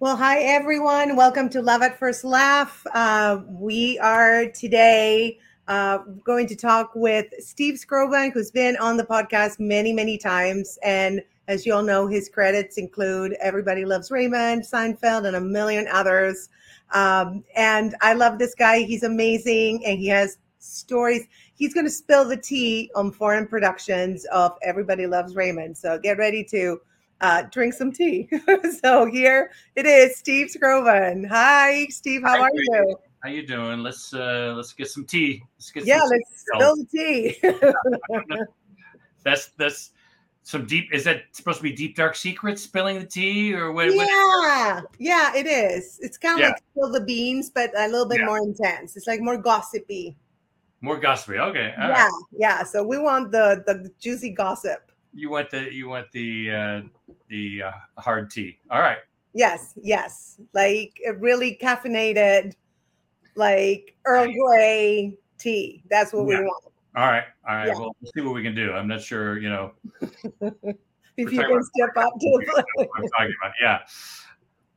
Well, hi everyone. Welcome to Love at First Laugh. Uh, we are today uh, going to talk with Steve Skrovan, who's been on the podcast many, many times. And as you all know, his credits include Everybody Loves Raymond, Seinfeld, and a million others. Um, and I love this guy. He's amazing and he has stories. He's going to spill the tea on foreign productions of Everybody Loves Raymond. So get ready to uh, drink some tea. so here it is, Steve Skrovan. Hi, Steve. How Hi, are you? How you doing? Let's uh let's get some tea. Let's get yeah, let's spill the tea. that's that's some deep. Is that supposed to be deep dark secrets? Spilling the tea or what? Yeah, what? yeah, it is. It's kind of yeah. like spill the beans, but a little bit yeah. more intense. It's like more gossipy. More gossipy. Okay. All yeah, right. yeah. So we want the the juicy gossip. You want the you want the uh, the uh, hard tea. All right. Yes, yes. Like really caffeinated, like Earl Grey tea. That's what yeah. we want. All right. All right. Yeah. Well, we'll see what we can do. I'm not sure, you know. if you can step up to the plate. I'm talking about. Yeah.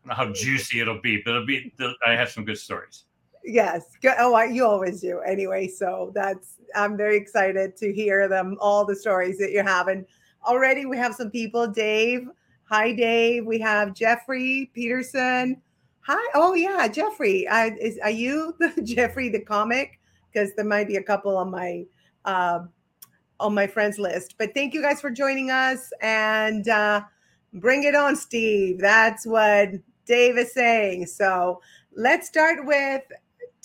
how juicy it'll be, but it'll be, I have some good stories. Yes. Oh, you always do anyway. So that's, I'm very excited to hear them, all the stories that you have. And already we have some people. Dave. Hi, Dave. We have Jeffrey Peterson. Hi. Oh, yeah. Jeffrey. I, is, are you the Jeffrey the comic? Because there might be a couple on my uh, on my friends list. But thank you guys for joining us and uh, bring it on, Steve. That's what Dave is saying. So let's start with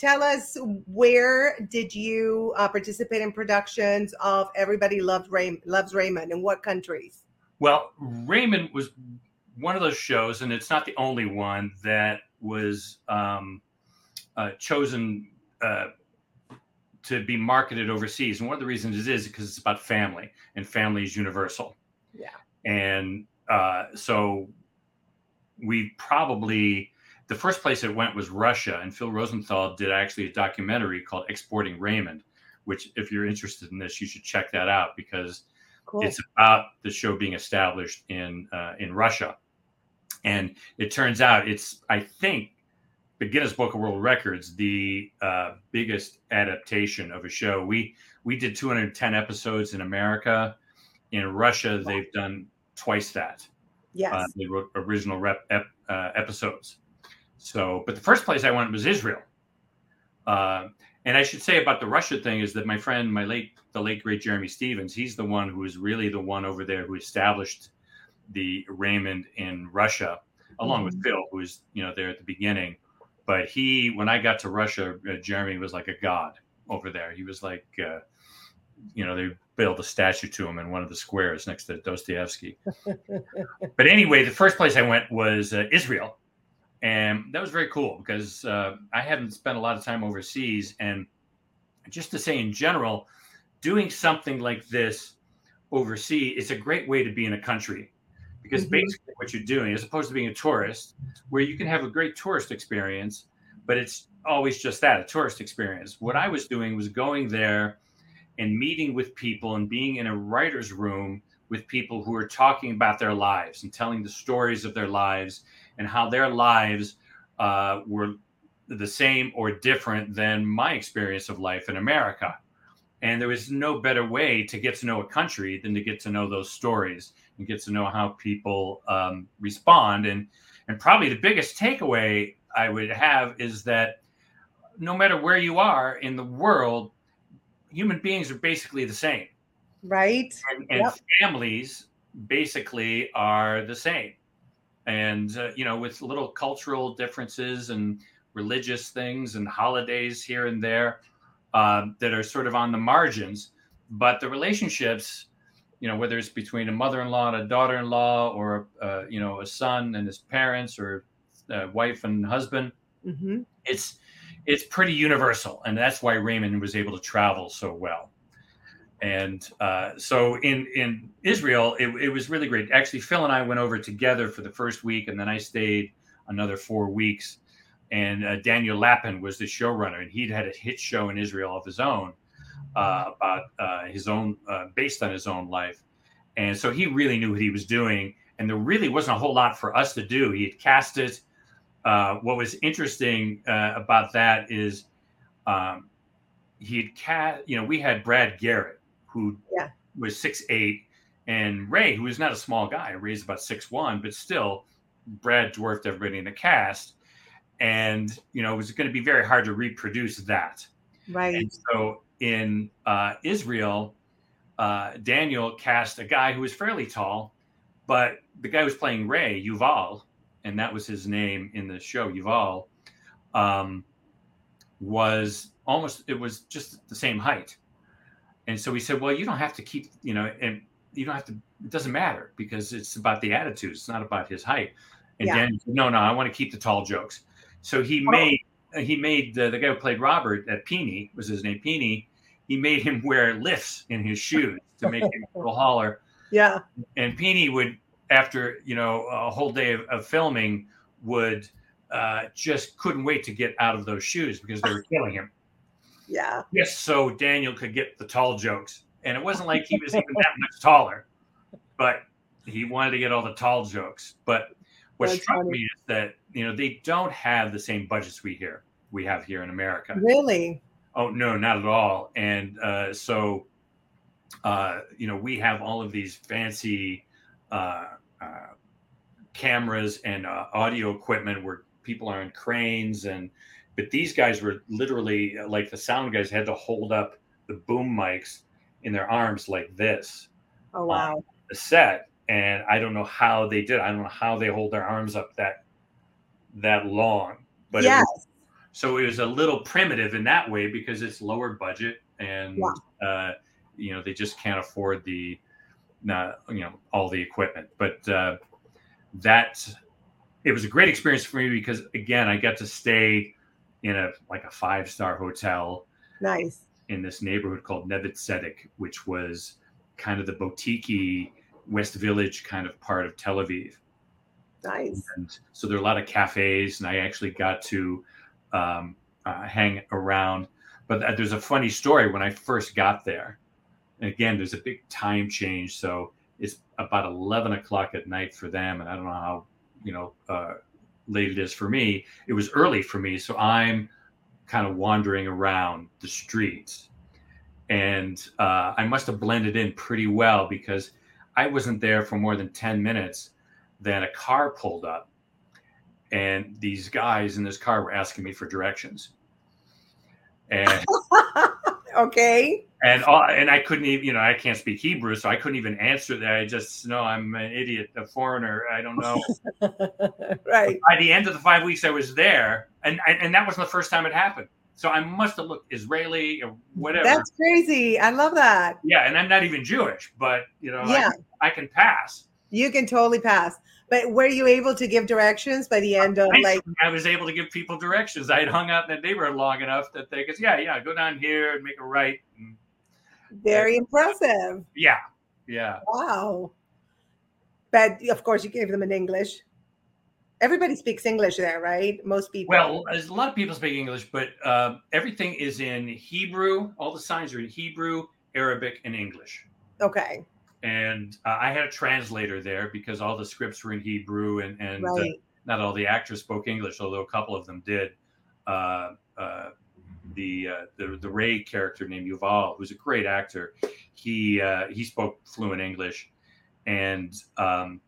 tell us where did you uh, participate in productions of Everybody Loves, Ray- Loves Raymond and what countries? Well, Raymond was one of those shows, and it's not the only one that was um, uh, chosen uh, to be marketed overseas. And one of the reasons is because it's about family, and family is universal. Yeah. And uh, so we probably the first place it went was Russia, and Phil Rosenthal did actually a documentary called "Exporting Raymond," which, if you're interested in this, you should check that out because cool. it's about the show being established in uh, in Russia. And it turns out it's, I think, the Guinness Book of World Records, the uh, biggest adaptation of a show. We we did 210 episodes in America. In Russia, wow. they've done twice that. Yes, uh, they wrote original rep, ep, uh, episodes. So, but the first place I went was Israel. Uh, and I should say about the Russia thing is that my friend, my late the late great Jeremy Stevens, he's the one who is really the one over there who established the Raymond in Russia, along mm-hmm. with Phil, who was you know there at the beginning but he when i got to russia uh, jeremy was like a god over there he was like uh, you know they built a statue to him in one of the squares next to dostoevsky but anyway the first place i went was uh, israel and that was very cool because uh, i hadn't spent a lot of time overseas and just to say in general doing something like this overseas is a great way to be in a country because mm-hmm. basically what you're doing as opposed to being a tourist where you can have a great tourist experience but it's always just that a tourist experience what i was doing was going there and meeting with people and being in a writer's room with people who are talking about their lives and telling the stories of their lives and how their lives uh, were the same or different than my experience of life in america and there was no better way to get to know a country than to get to know those stories and get to know how people um, respond. And and probably the biggest takeaway I would have is that no matter where you are in the world, human beings are basically the same. Right. And, and yep. families basically are the same. And, uh, you know, with little cultural differences and religious things and holidays here and there uh, that are sort of on the margins. But the relationships you know whether it's between a mother-in-law and a daughter-in-law or uh, you know a son and his parents or a wife and husband mm-hmm. it's it's pretty universal and that's why raymond was able to travel so well and uh, so in in israel it, it was really great actually phil and i went over together for the first week and then i stayed another four weeks and uh, daniel Lappin was the showrunner and he'd had a hit show in israel of his own uh, about uh, his own, uh, based on his own life. And so he really knew what he was doing. And there really wasn't a whole lot for us to do. He had cast it. uh, what was interesting about that is um, he'd cat. You know, we had Brad Garrett, who Yeah. was six eight, and Ray, who is not a small guy, Ray's about six one, but still, Brad dwarfed everybody in the cast, and you know, it was going to be very hard to reproduce that. Right. And so in uh, Israel, uh, Daniel cast a guy who was fairly tall, but the guy who was playing Ray, Yuval, and that was his name in the show, Yuval, um, was almost, it was just the same height. And so we said, well, you don't have to keep, you know, and you don't have to, it doesn't matter because it's about the attitude. It's not about his height. And Yeah. Daniel said, no, no, I want to keep the tall jokes. So he Oh. made he made uh, the guy who played Robert at Peony was his name Peony. He made him wear lifts in his shoes to make him a little holler. Yeah. And Peony would, after you know a whole day of, of filming, would uh, just couldn't wait to get out of those shoes because they were killing him. Yeah. Just so Daniel could get the tall jokes, and it wasn't like he was even that much taller, but he wanted to get all the tall jokes. But what That's struck funny. me is that you know they don't have the same budgets we here we have here in America. Really? Oh no, not at all. And uh, so, uh, you know, we have all of these fancy uh, uh, cameras and uh, audio equipment where people are on cranes, and but these guys were literally like the sound guys had to hold up the boom mics in their arms like this, Oh wow. the set. And I don't know how they did. it. I don't know how they hold their arms up that that long. But it yes. was so it was a little primitive in that way because it's lower budget and uh, you know they just can't afford the not you know all the equipment but uh, that it was a great experience for me because again i got to stay in a like a five star hotel Nice. in this neighborhood called Neve Tzedek, which was kind of the boutique West Village kind of part of Tel Aviv Nice. and so there are a lot of cafes and i actually got to um, uh, hang around but there's a funny story when i first got there and again there's a big time change so it's about 11 o'clock at night for them and i don't know how you know uh, late it is for me it was early for me so i'm kind of wandering around the streets and uh, i must have blended in pretty well because i wasn't there for more than 10 minutes then a car pulled up and these guys in this car were asking me for directions and okay. And all, and I couldn't even you know I can't speak Hebrew so I couldn't even answer that I just know I'm an idiot a foreigner I don't know right. by the end of the five weeks I was there and and, that wasn't the first time it happened so I must have looked Israeli or whatever That's crazy. I love that. yeah and I'm not even Jewish but you know Yeah. I, I can pass You can totally pass. But were you able to give directions by the end of I, like I was able to give people directions. I had hung out in the neighborhood long enough that they could, yeah, yeah, go down here and make a right. And very impressive? yeah, yeah. Wow. But of course you gave them in English. Everybody speaks English there, right? Most people. Well, there's a lot of people speak English, but uh, everything is in Hebrew. All the signs are in Hebrew, Arabic, and English. okay. And uh, I had a translator there because all the scripts were in Hebrew, and and uh, not all the actors spoke English, although a couple of them did. The, uh, the the Ray character named Yuval, who's a great actor, he uh, he spoke fluent English, and um,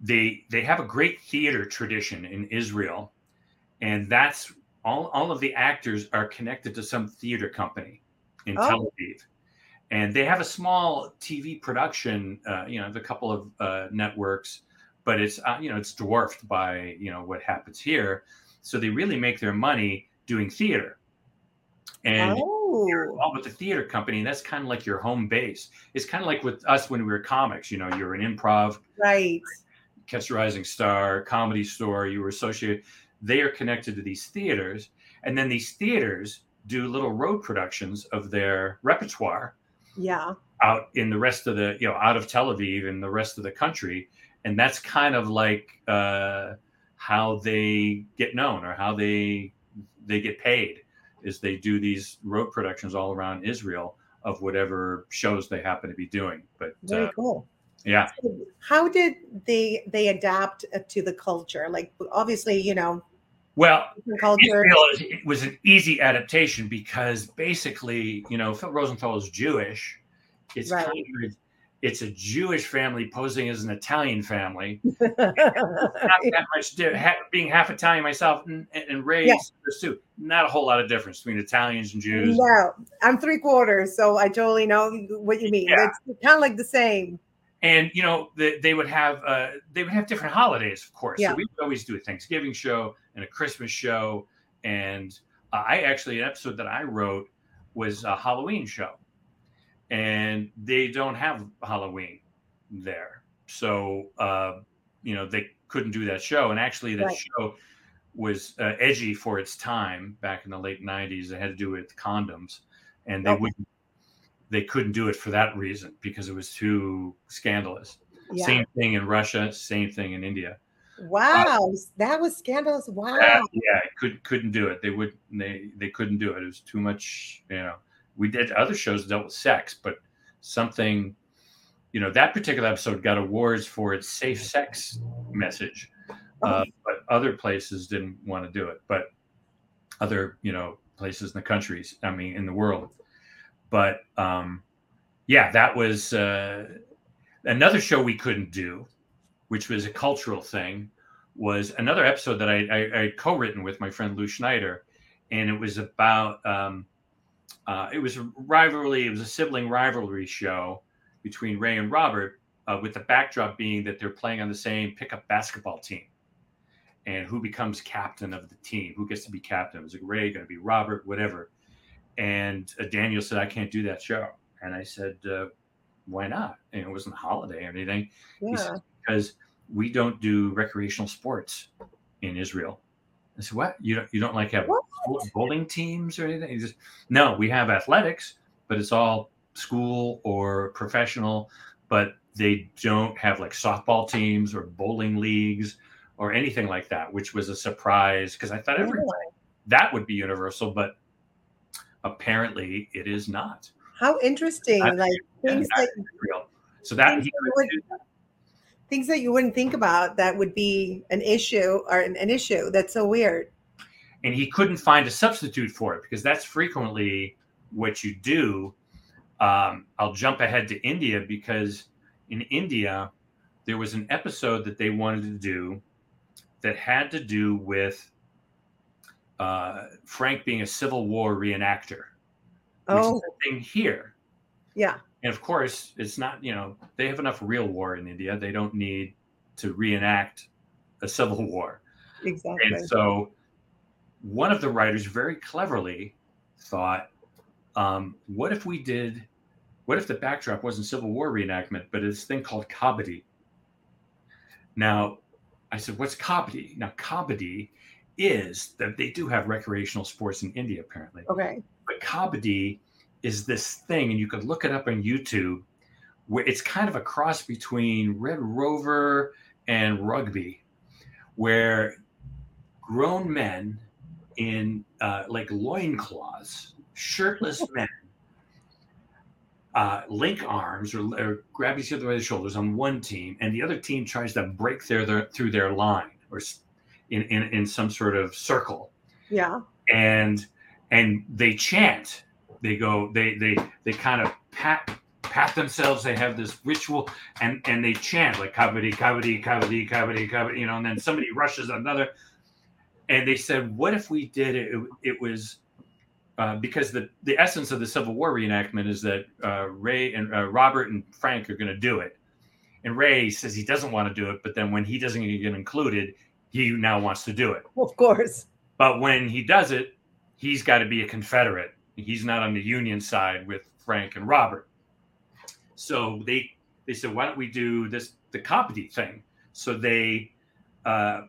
they they have a great theater tradition in Israel, and that's all all of the actors are connected to some theater company in Oh. Tel Aviv. And they have a small TV production, uh, you know, a couple of uh, networks, but it's uh, you know it's dwarfed by you know what happens here. So they really make their money doing theater, and you're oh, involved with the theater company. And that's kind of like your home base. It's kind of like with us when we were comics. You know, you're an improv, right. Catch a Rising Star, Comedy Store. You were associated. They are connected to these theaters, and then these theaters do little road productions of their repertoire Yeah. out in the rest of the you know out of Tel Aviv and the rest of the country, and that's kind of like uh, how they get known or how they they get paid is they do these road productions all around Israel of whatever shows they happen to be doing. But Very uh, cool. yeah, How did they they adapt uh, to the culture? Like obviously, you know, Well, culture. It was an easy adaptation because basically, you know, Phil Rosenthal is Jewish. It's Right. kind of it's a Jewish family posing as an Italian family. Not that much being half Italian myself and, and raised Yeah. this too. Not a whole lot of difference between Italians and Jews. no, I'm three quarters, so I totally know what you mean. Yeah. It's kind of like the same. and you know the, they would have uh, they would have different holidays of course Yeah. so we would always do a thanksgiving show and a christmas show and uh, i actually an episode that i wrote was a halloween show and they don't have halloween there so uh, you know they couldn't do that show and actually that Right. show was uh, edgy for its time back in the late 90s it had to do with condoms and they Okay. wouldn't they couldn't do it for that reason because it was too scandalous Yeah. same thing in Russia, same thing in India. Wow, that was scandalous. Wow. Uh, yeah, couldn't couldn't do it. They would they they couldn't do it. It was too much. You know, we did other shows dealt with sex, but something, you know, that particular episode got awards for its safe sex message, uh, but other places didn't want to do it. But other you know places in the countries, I mean, in the world. But um, yeah, that was uh, another show we couldn't do, which was a cultural thing, was another episode that I, I, I co-written with my friend Lew Schneider, and it was about um, uh, it was a rivalry, it was a sibling rivalry show between Ray and Robert, uh, with the backdrop being that they're playing on the same pickup basketball team, and who becomes captain of the team, who gets to be captain? Is it Ray? Going to be Robert? Whatever. And uh, Daniel said, "I can't do that show," and I said, uh, "Why not?" And it wasn't a holiday or anything he Yeah. said, because we don't do recreational sports in Israel. I said, what? You don't, you don't like have What? bowling teams or anything? He says, no, we have athletics, but it's all school or professional, but they don't have like softball teams or bowling leagues or anything like that, which was a surprise because I thought every that would be universal, but apparently it is not. How interesting. Like things that Real. So that he would- things that you wouldn't think about that would be an issue or an, an issue. That's so weird. and he couldn't find a substitute for it because that's frequently what you do. Um, I'll jump ahead to India because in India there was an episode that they wanted to do that had to do with uh, Frank being a Civil War reenactor, which Oh, thing here. yeah. And of course, it's not, you know, they have enough real war in India. They don't need to reenact a civil war. Exactly. And so one of the writers very cleverly thought, um, what if we did, what if the backdrop wasn't Civil War reenactment, but it's a thing called kabaddi? Now, I said, what's kabaddi? Now, kabaddi is that they do have recreational sports in India, apparently. Okay. But kabaddi is this thing, and you could look it up on YouTube, where it's kind of a cross between Red Rover and rugby, where grown men in uh, like loincloths, shirtless men, uh, link arms or, or grab each other by the shoulders on one team, and the other team tries to break their, their through their line or in, in in some sort of circle Yeah. and and they chant they go they they they kind of pat pat themselves they have this ritual and and they chant like kabaddi kabaddi kabaddi kabaddi kabaddi you know and then somebody rushes another and they said what if we did it it, it was uh, because the the essence of the civil war reenactment is that uh, ray and uh, robert and frank are going to do it and ray says he doesn't want to do it but then when he doesn't get included he now wants to do it Of course. but when he does it, he's got to be a Confederate. He's not on the Union side with Frank and Robert. So they they said, why don't we do this the kabaddi thing? So they uh,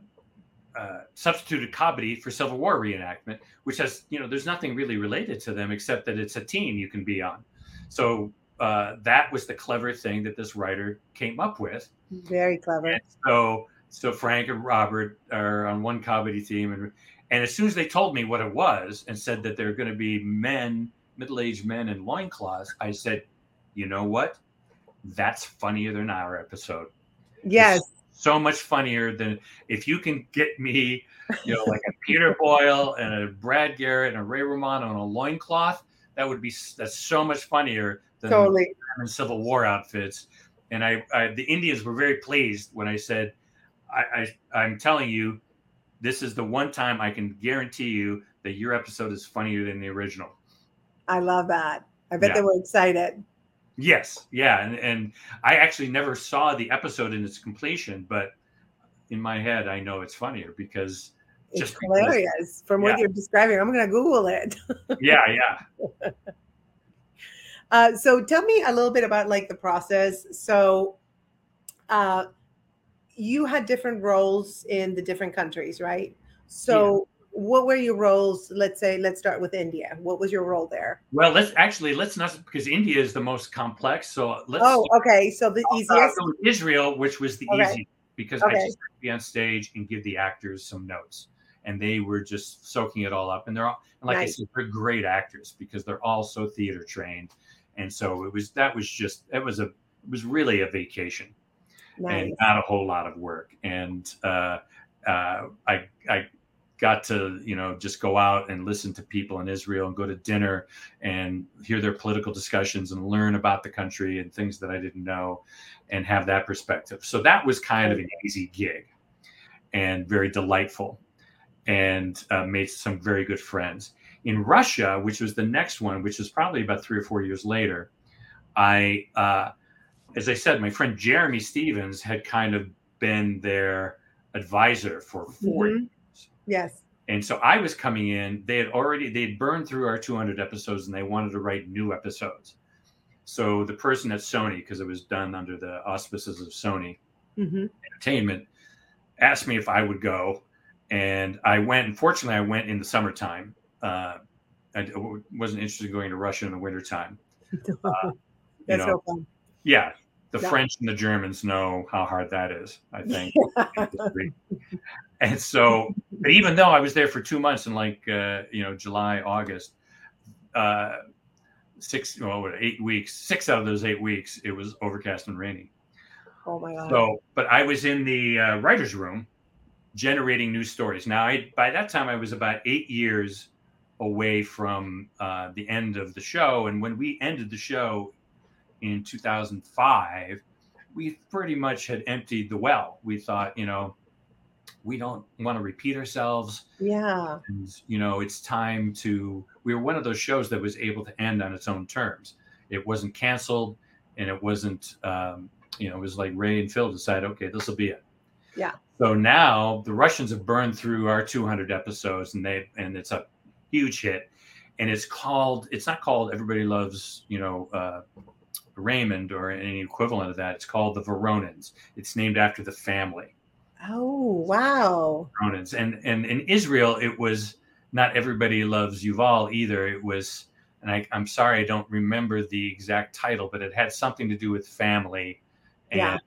uh, substituted kabaddi for Civil War reenactment, which has you know there's nothing really related to them except that it's a team you can be on. So uh, that was the clever thing that this writer came up with. Very clever. And so so Frank and Robert are on one kabaddi team, and and as soon as they told me what it was and said that they're going to be men, middle-aged men in loincloths, I said, you know what? That's funnier than our episode. Yes. so much funnier than if you can get me, you know, like a Peter Boyle and a Brad Garrett and a Ray Romano on a loincloth. That would be that's so much funnier than Totally. in Civil War outfits. And I, I, the Indians were very pleased when I said, I, I, I'm telling you, this is the one time I can guarantee you that your episode is funnier than the original. I love that. I bet Yeah. they were excited. Yes, yeah, and and I actually never saw the episode in its completion, but in my head, I know it's funnier because It's Just because- hilarious. From what you're describing, I'm going to Google it. yeah, yeah. Uh, so tell me a little bit about like the process. So uh, you had different roles in the different countries, right? So what were your roles? Let's say, let's start with India. What was your role there? Well, let's actually let's not because India is the most complex. So let's Oh, okay. So the easiest. Israel, which was the Okay. easiest because I just had to be on stage and give the actors some notes, and they were just soaking it all up. And they're all, and like I said, they're great actors because they're all so theater trained, and so it was that was just it was a it was really a vacation Nice. and not a whole lot of work. And uh, uh, I I got to you know just go out and listen to people in Israel and go to dinner and hear their political discussions and learn about the country and things that I didn't know and have that perspective. So that was kind of an easy gig and very delightful and uh, made some very good friends. In Russia, which was the next one, which was probably about three or four years later, I, uh, as I said, my friend Jeremy Stevens had kind of been their advisor for 4 Mhm. Yes. and so I was coming in. They had already they had burned through our 200 episodes, and they wanted to write new episodes. So the person at Sony, because it was done under the auspices of Sony hmm Entertainment, asked me if I would go, and I went. Unfortunately, I went in the summertime. Uh, I wasn't interested in going to Russia in the wintertime. You That's know, so fun. yeah, the Yeah. French and the Germans know how hard that is. I think. and so but even though i was there for two months in like uh, you know july august uh, six well eight weeks six out of those eight weeks it was overcast and rainy oh my god. so but i was in the uh, writers room generating new stories now i by that time i was about eight years away from uh, the end of the show and when we ended the show in 2005 we pretty much had emptied the well. We thought you know we don't want to repeat ourselves. Yeah. and you know it's time to we were one of those shows that was able to end on its own terms. It wasn't canceled and it wasn't um, you know it was like ray and phil decided okay this will be it. Yeah. so now the russians have burned through our 200 episodes and they and it's a huge hit. And it's called it's not called everybody loves you know uh, raymond or any equivalent of that it's called the Voronins it's named after the family Oh wow. Ronins. And and in Israel, it was not everybody loves Yuval either. It was, and I, I'm sorry, I don't remember the exact title, but it had something to do with family, and Yeah.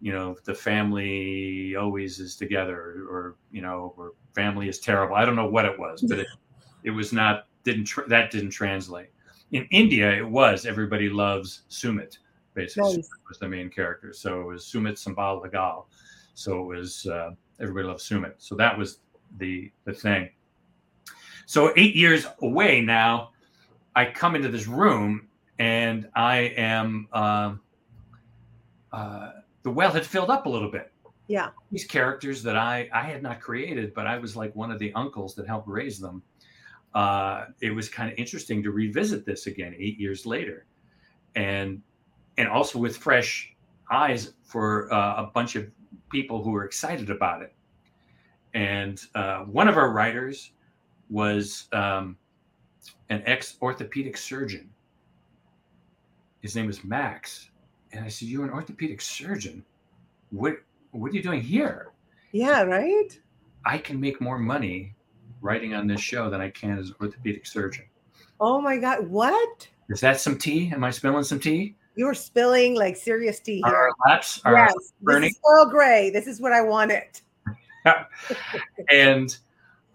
you know, the family always is together, or you know, or family is terrible. I don't know what it was, but it, it was not didn't tr- that didn't translate. In India, it was everybody loves Sumit. Basically, Nice. Sumit was the main character, so it was Sumit Sambhal Lega. So it was uh, everybody loves Sumit. So that was the the thing. So eight years away now, I come into this room and I am uh, uh, the well had filled up a little bit. Yeah. These characters that I I had not created, but I was like one of the uncles that helped raise them. Uh, it was kind of interesting to revisit this again eight years later, and and also with fresh eyes for uh, a bunch of people who were excited about it. And uh, one of our writers was um, an ex orthopedic surgeon. His name was Max. And I said, You're an orthopedic surgeon? What, what are you doing here? Yeah. Right. I can make more money writing on this show than I can as an orthopedic surgeon. Oh my god. What? Is that some tea? Am I spilling some tea? You're spilling like serious tea here. our laps? Are yes. This burning? is Earl Grey. This is what I wanted. and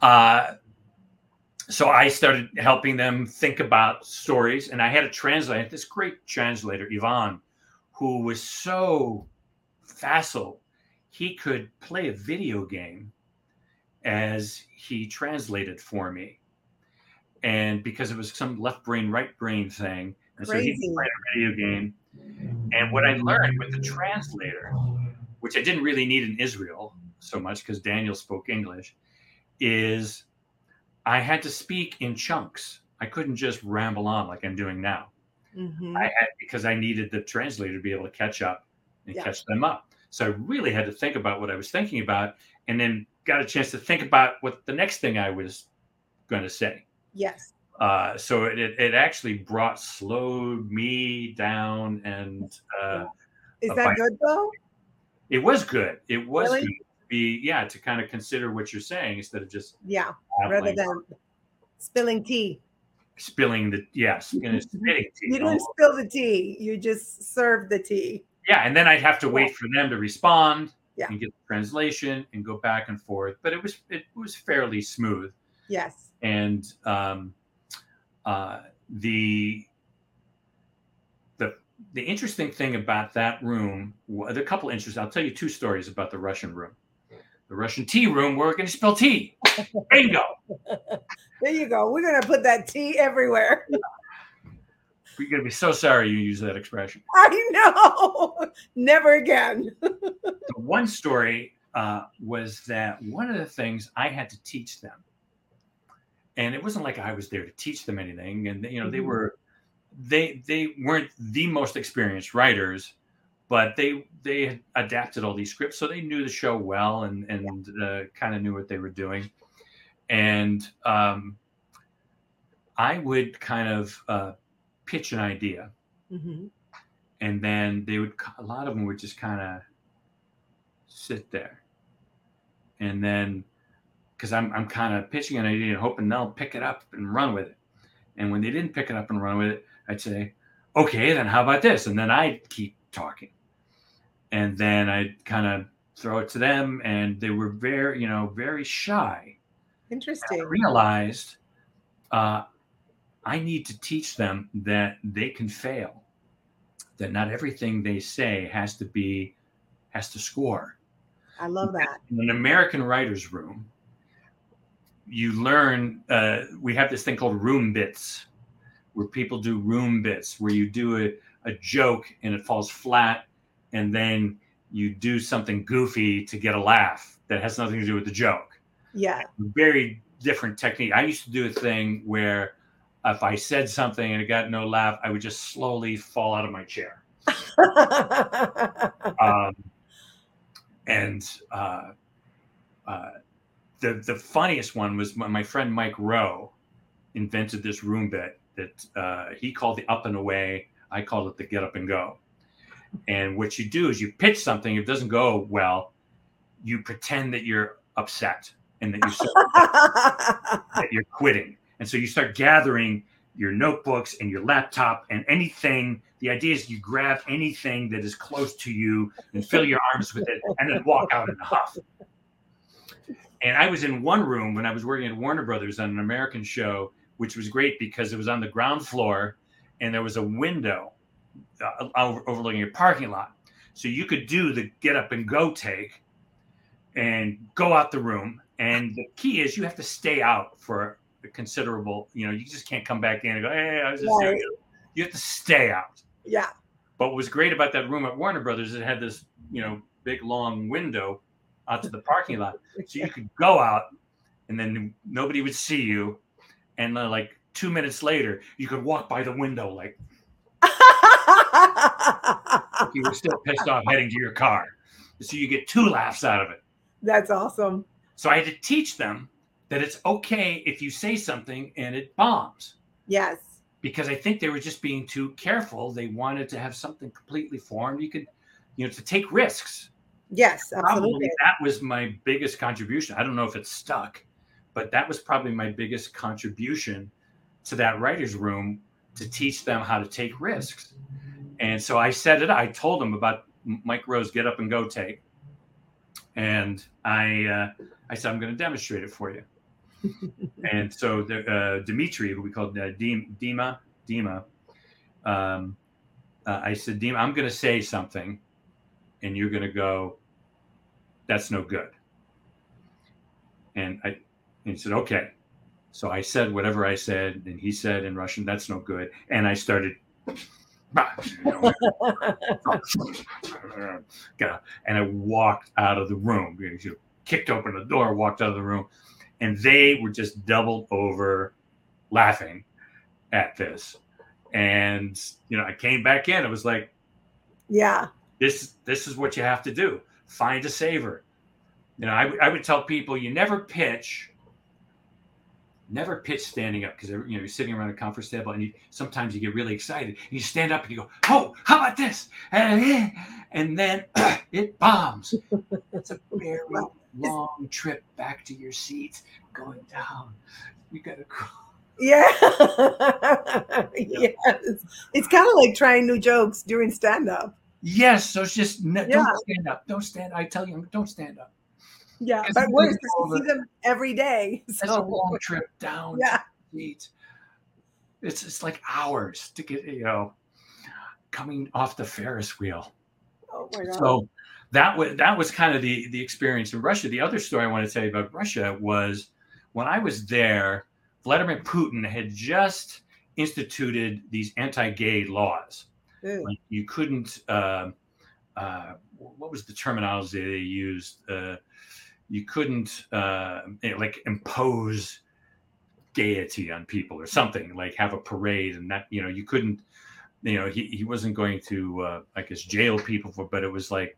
uh, so I started helping them think about stories, and I had a translator, this great translator, Ivan, who was so facile he could play a video game as he translated for me. And because it was some left brain, right brain thing. And Crazy. so he played a video game. And what I learned with the translator, which I didn't really need in Israel so much because Daniel spoke English, is I had to speak in chunks. I couldn't just ramble on like I'm doing now. Mhm. I had because I needed the translator to be able to catch up and Yeah. catch them up. So I really had to think about what I was thinking about, and then got a chance to think about what the next thing I was going to say. Yes. Uh, so it, it actually brought slowed me down, and uh, Is that good though? it was good. It was Really? good to be yeah to kind of consider what you're saying instead of just Yeah. Rather than spilling tea. spilling the yes, spitting tea. You didn't spill the tea. You just served the tea. yeah, and then I'd have to wait for them to respond Yeah. and get the translation and go back and forth. But it was it was fairly smooth. Yes. And um, uh, the the the interesting thing about that room, there are a couple interesting. I'll tell you two stories about the Russian room. The Russian tea room, where we're going to spill tea. Bingo. There you go. We're gonna put that tea everywhere. Going to be so sorry you use that expression. I know. Never again. the one story uh, was that one of the things I had to teach them, and it wasn't like I was there to teach them anything, and you know they Mhm. were they they weren't the most experienced writers, but they they had adapted all these scripts, so they knew the show well and and uh, kind of knew what they were doing, and um, I would kind of uh, pitch an idea. Mhm. and then they would a lot of them would just kind of sit there. And then because I'm, I'm kind of pitching an idea and hoping they'll pick it up and run with it. And when they didn't pick it up and run with it i'd say okay then how about this? And then i'd keep talking. And then i'd kind of throw it to them and they were very you know very shy. I Interesting. realized uh, I need to teach them that they can fail, that not everything they say has to be has to score. I love that. In an American writer's room, you learn. Uh, we have this thing called room bits, where people do room bits, where you do a, a joke and it falls flat, and then you do something goofy to get a laugh that has nothing to do with the joke Yeah. very different technique. I used to do a thing where if I said something and it got no laugh, I would just slowly fall out of my chair. Um, and uh, uh, the the funniest one was when my friend Mike Royce invented this room bit that uh, he called the up and away. I called it the get up and go. And what you do is you pitch something. If it doesn't go well, you pretend that you're upset and that you're that you're quitting. And so you start gathering your notebooks and your laptop and anything. The idea is you grab anything that is close to you and fill your arms with it and then walk out in a huff. And I was in one room when I was working at Warner Brothers on an American show, which was great because it was on the ground floor and there was a window uh, over- overlooking a parking lot. So you could do the get up and go take and go out the room. And the key is you have to stay out for considerable, you know, you just can't come back in and go, hey, I was just Right. You have to stay out. yeah. But what was great about that room at Warner Brothers, it had this, you know, big long window out to the parking lot. So you could go out and then nobody would see you. And then like two minutes later, you could walk by the window like you were still pissed off heading to your car. So you get two laughs out of it. That's awesome. So I had to teach them that it's okay if you say something and it bombs. Yes. Because I think they were just being too careful. They wanted to have something completely formed. You could, you know, to take risks. Yes, absolutely. Probably that was my biggest contribution. I don't know if it's stuck, but that was probably my biggest contribution to that writer's room to teach them how to take risks. And so I said it. I told them about Mike Royce get up and go take, and I uh, I said I'm going to demonstrate it for you. And so the, uh, Dimitri, who we called uh, Dima, Dima, um, uh, I said, Dima, I'm going to say something, and you're going to go, that's no good. And I, and he said, okay. So I said whatever I said, and he said in Russian, that's no good. And I started, and I walked out of the room. You kicked open the door, walked out of the room, and they were just doubled over laughing at this. And you know, I came back in. It was like, yeah, this this is what you have to do. Find a saver. You know, I, I would tell people you never pitch, never pitch standing up because you know you're sitting around a conference table and you, sometimes you get really excited and you stand up and you go, oh, how about this? And, eh, and then it bombs. It's a very long trip back to your seat, going down. You gotta. Yeah. yes. It's kind of like trying new jokes during stand up. Yes. So it's just yeah. don't stand up. Don't stand. I tell you, don't stand up. Yeah. But worse, you see them every day. So. It's a long trip down. Yeah. It's it's like hours to get you know coming off the Ferris wheel. Oh my god. So that was that was kind of the the experience in Russia. The other story I want to tell you about Russia was when I was there Vladimir Putin had just instituted these anti-gay laws. Like you couldn't. Uh, uh, what was the terminology they used? Uh, you couldn't uh, like impose gaiety on people or something like have a parade and that you know you couldn't you know he, he wasn't going to uh, i guess jail people for but it was like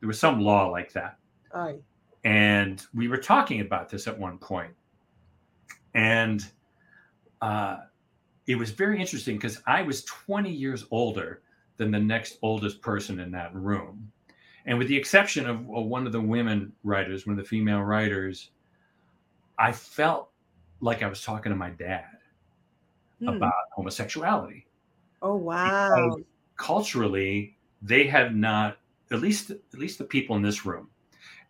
there was some law like that Aye. and we were talking about this at one point and uh, it was very interesting because I was 20 years older than the next oldest person in that room. And with the exception of, one of the women writers, one of the female writers, I felt like I was talking to my dad hmm. about homosexuality. Oh wow. Because culturally, they have not at least at least the people in this room.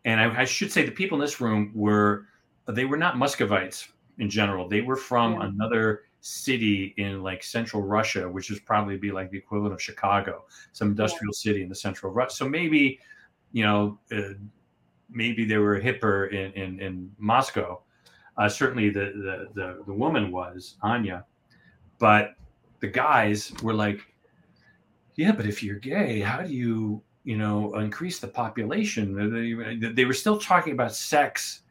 And I, I should say the people in this room were they were not Muscovites in general. They were from yeah. another city in like central Russia, which is probably be like the equivalent of Chicago, some industrial yeah. city in the central Russia. So maybe, you know, uh, maybe they were hipper in in, in Moscow. Uh, certainly, the, the the the woman was Anya, but the guys were like, yeah, but if you're gay, how do you you know increase the population? They, they were still talking about sex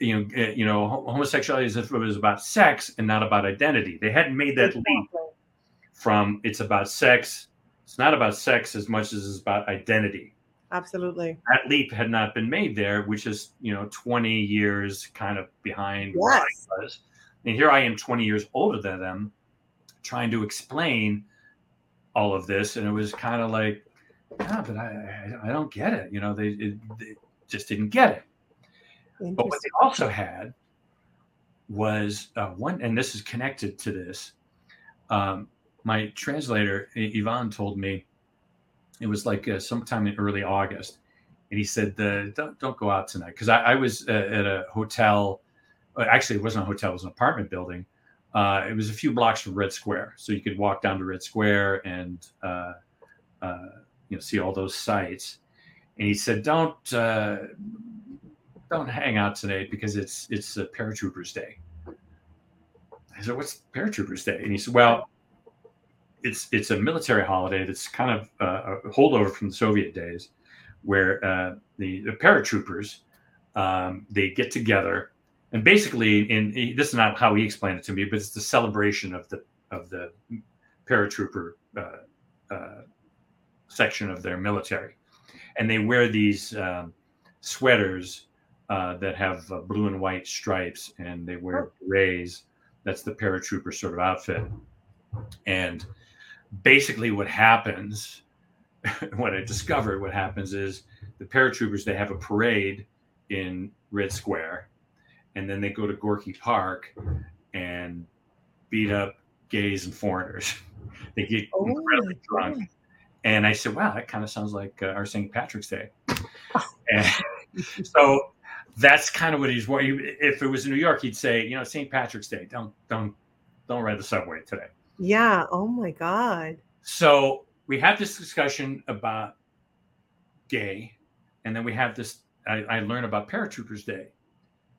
you know, eh, you know, homosexuality is was about sex and not about identity. They hadn't made that leap from it's about sex. It's not about sex as much as it's about identity. Absolutely. That leap had not been made there, which is you know 20 years kind of behind yes. where I was. And here I am 20 years older than them, trying to explain all of this, and it was kind of like, yeah, but I, I, I don't get it. You know, they, it, they just didn't get it. But what they also had was uh, one, and this is connected to this. Um, my translator Ivan told me it was like uh, sometime in early August, and he said, "Don't don't go out tonight," because I, I, was uh, at a hotel. Uh, actually, it wasn't a hotel; it was an apartment building. Uh, it was a few blocks from Red Square, so you could walk down to Red Square and uh, you know see all those sites. And he said, "Don't don't hang out today because it's it's a paratroopers day. I said, what's paratroopers day? And he said, well, it's it's a military holiday that's kind of uh, a holdover from the Soviet days, where uh, the, the paratroopers um, they get together and basically, in this is not how he explained it to me, but it's the celebration of the of the paratrooper uh, uh section of their military, and they wear these um, sweaters uh, that have uh, blue and white stripes, and they wear berets. That's the paratrooper sort of outfit. And basically, what happens, what I discovered, what happens is the paratroopers they have a parade in Red Square, and then they go to Gorky Park and beat up gays and foreigners. they get oh, incredibly drunk. And I said, "Wow, that kind of sounds like uh, our St. Patrick's Day." and so that's kind of what he's. If it was in New York, he'd say, you know, St. Patrick's Day. Don't don't don't ride the subway today. Yeah. Oh my God. So we have this discussion about gay, and then we have this I, I learned about Paratroopers Day.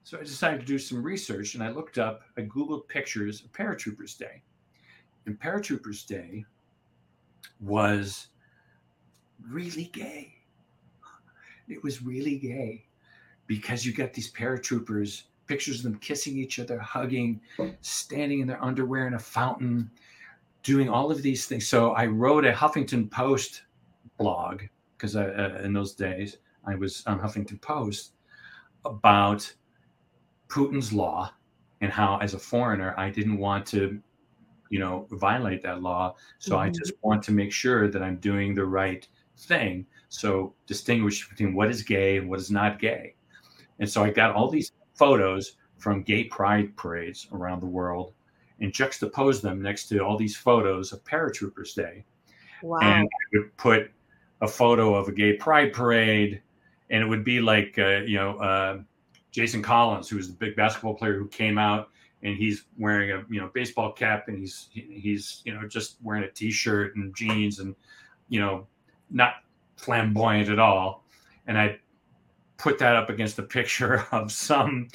So I decided to do some research and I looked up, I Googled pictures of Paratroopers Day. And Paratroopers Day was really gay. It was really gay because you got these paratroopers, pictures of them kissing each other, hugging, standing in their underwear in a fountain, doing all of these things. So I wrote a Huffington Post blog because uh, in those days I was on Huffington Post about Putin's law and how, as a foreigner, I didn't want to, you know, violate that law. So mm-hmm. I just want to make sure that I'm doing the right thing. So distinguish between what is gay and what is not gay. And so I got all these photos from gay pride parades around the world and juxtaposed them next to all these photos of Paratroopers Day. Wow. And I would put a photo of a gay pride parade, and it would be like, uh, you know, uh, Jason Collins, who was the big basketball player who came out and he's wearing a you know baseball cap and he's he's you know just wearing a t-shirt and jeans and you know not flamboyant at all. And I put that up against a picture of some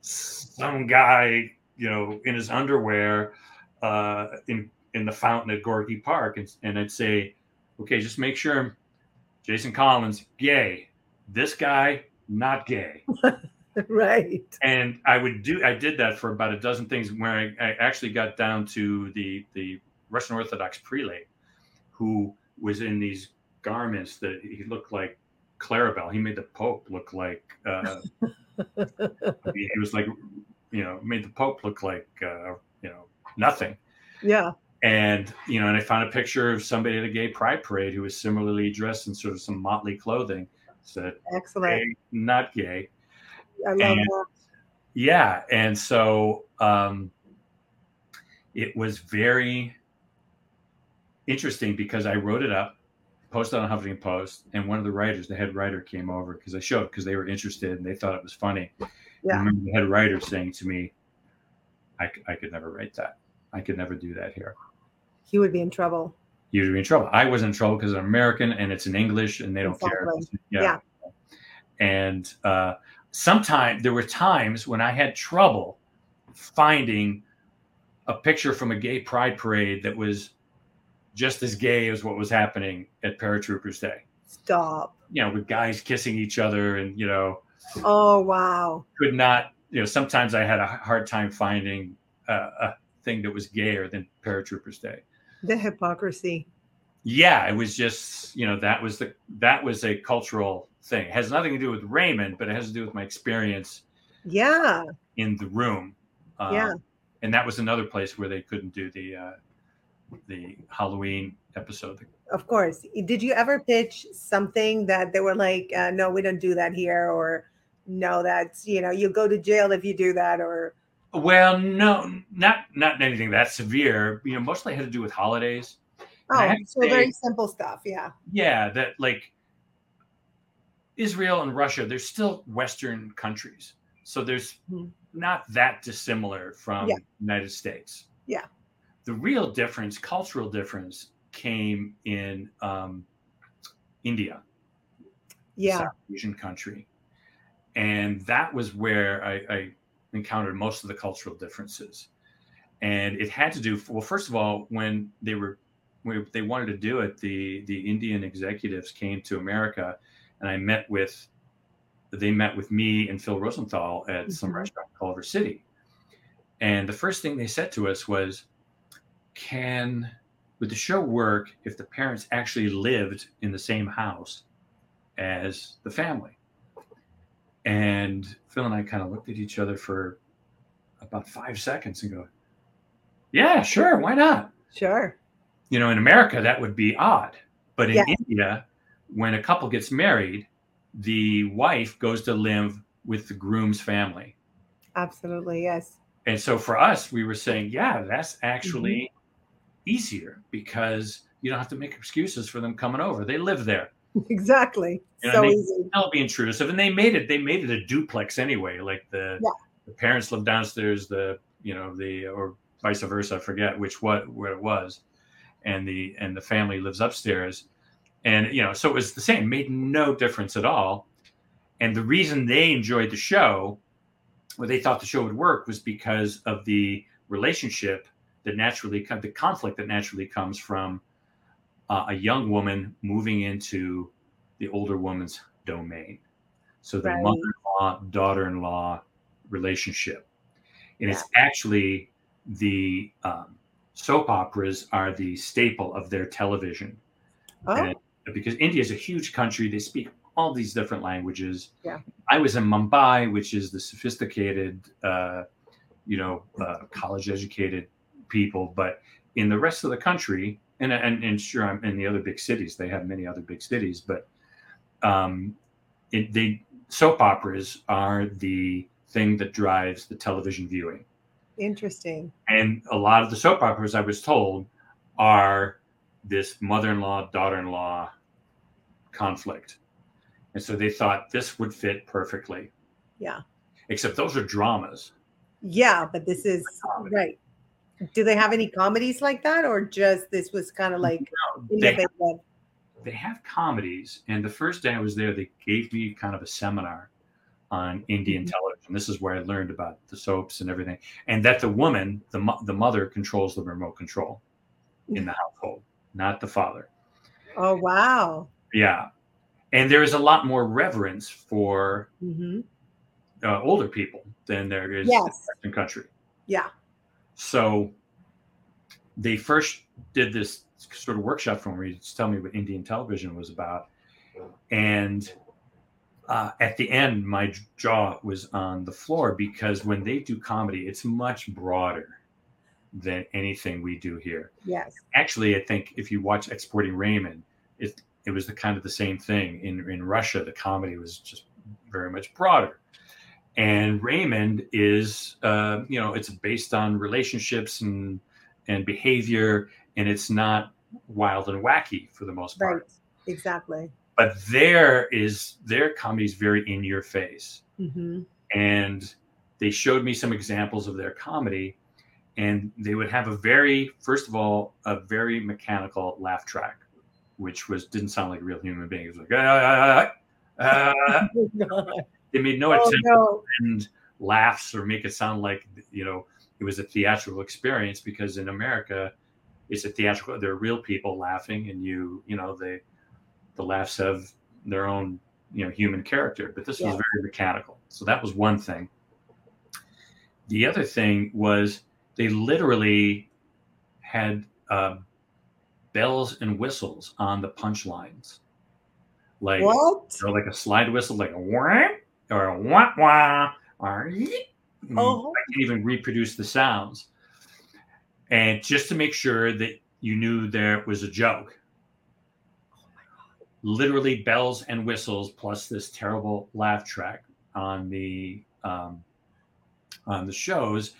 some guy, you know, in his underwear uh, in in the fountain at Gorky Park, and, and I'd say, okay, just make sure Jason Collins gay. This guy not gay. right. And I would do. I did that for about a dozen things, where I, I actually got down to the the Russian Orthodox prelate, who was in these garments that he looked like Clarabelle. He made the Pope look like uh, he was like, you know, made the Pope look like uh, you know nothing. Yeah. And you know, and I found a picture of somebody at a gay pride parade who was similarly dressed in sort of some motley clothing. Said, "Excellent, gay, not gay." I love and, that. Yeah, and so um, it was very interesting because I wrote it up posted on Huffington Post, and one of the writers, the head writer, came over because I showed because they were interested and they thought it was funny. Yeah. I remember the head writer saying to me, I, I could never write that. I could never do that here. He would be in trouble. He would be in trouble. I was in trouble because I'm American and it's in English and they don't exactly. care. Yeah. yeah. And uh, sometimes there were times when I had trouble finding a picture from a gay pride parade that was just as gay as what was happening at Paratroopers Day. Stop. You know, with guys kissing each other and, you know. Oh, wow. Could not, you know, sometimes I had a hard time finding a thing that was gayer than Paratroopers Day. The hypocrisy. Yeah, it was just, you know, that was the, that was a cultural thing. It has nothing to do with Raymond, but it has to do with my experience. Yeah. In the room. Um, yeah. And that was another place where they couldn't do the, uh, the Halloween episode. Of course. Did you ever pitch something that they were like, uh, no, we don't do that here, or no, that's you know, you go to jail if you do that, or? Well, no, not not anything that severe. You know, mostly had to do with holidays. Oh, so say, very simple stuff. Yeah. Yeah, that like Israel and Russia, they're still Western countries, so there's mm-hmm. not that dissimilar from yeah. United States. Yeah the real difference, cultural difference, came in um, India, yeah, South Asian country, and that was where I, I encountered most of the cultural differences. And it had to do well. First of all, when they were when they wanted to do it, the the Indian executives came to America, and I met with they met with me and Phil Rosenthal at mm-hmm. some restaurant in Culver City. And the first thing they said to us was, can would the show work if the parents actually lived in the same house as the family? And Phil and I kind of looked at each other for about five seconds and go, Yeah, sure, why not? Sure. You know, in America, that would be odd. But in yeah. India, when a couple gets married, the wife goes to live with the groom's family. Absolutely, yes. And so for us, we were saying, yeah, that's actually mm-hmm. Easier because you don't have to make excuses for them coming over. They live there. Exactly. You know, so they, easy. They'll be intrusive, and they made it. They made it a duplex anyway. Like the, yeah. the parents live downstairs. The you know the or vice versa. I forget which what where it was, and the and the family lives upstairs, and you know so it was the same. Made no difference at all. and the reason they enjoyed the show, or they thought the show would work, was because of the relationship that naturally, the conflict that naturally comes from uh, a young woman moving into the older woman's domain. So the right. mother-in-law, daughter-in-law relationship, and yeah. it's actually the um, soap operas are the staple of their television. Oh. And because India is a huge country, they speak all these different languages. Yeah. I was in Mumbai, which is the sophisticated, uh, you know, uh, college educated people, but in the rest of the country, and, and, and sure, I'm in the other big cities, they have many other big cities, but um, it, they soap operas are the thing that drives the television viewing. Interesting. And a lot of the soap operas, I was told, are this mother-in-law daughter-in-law conflict, and so they thought this would fit perfectly. Yeah. Except those are dramas. Yeah, but this is right. Do they have any comedies like that, or just this was kind of like no, they, have, they have comedies. And the first day I was there, they gave me kind of a seminar on Indian mm-hmm. television. This is where I learned about the soaps and everything, and that the woman, the the mother, controls the remote control in the household, not the father. Oh wow! Yeah, and there is a lot more reverence for mm-hmm. uh, older people than there is yes. in the Western country. Yeah. So they first did this sort of workshop for me to tell me what Indian television was about. And uh, at the end, my jaw was on the floor because when they do comedy, it's much broader than anything we do here. Yes. Actually, I think if you watch Exporting Raymond, it it was the kind of the same thing in in Russia. The comedy was just very much broader and Raymond is uh, you know it's based on relationships and and behavior, and it's not wild and wacky for the most part. Right. Exactly. But there is their comedy is very in your face, mm-hmm. and they showed me some examples of their comedy, and they would have a very first of all a very mechanical laugh track, which was didn't sound like a real human being. It was like ah, ah, ah, oh they made no oh, attempt no. to laughs or make it sound like you know it was a theatrical experience because in America it's a theatrical. There are real people laughing, and you you know they the laughs have their own you know human character. But this yeah. was very mechanical. So that was one thing. The other thing was they literally had uh, bells and whistles on the punchlines like what? You know, like a slide whistle, like a wham, or a wah wah or oh. I can't even reproduce the sounds. And just to make sure that you knew there was a joke. Literally bells and whistles plus this terrible laugh track on the um, on the shows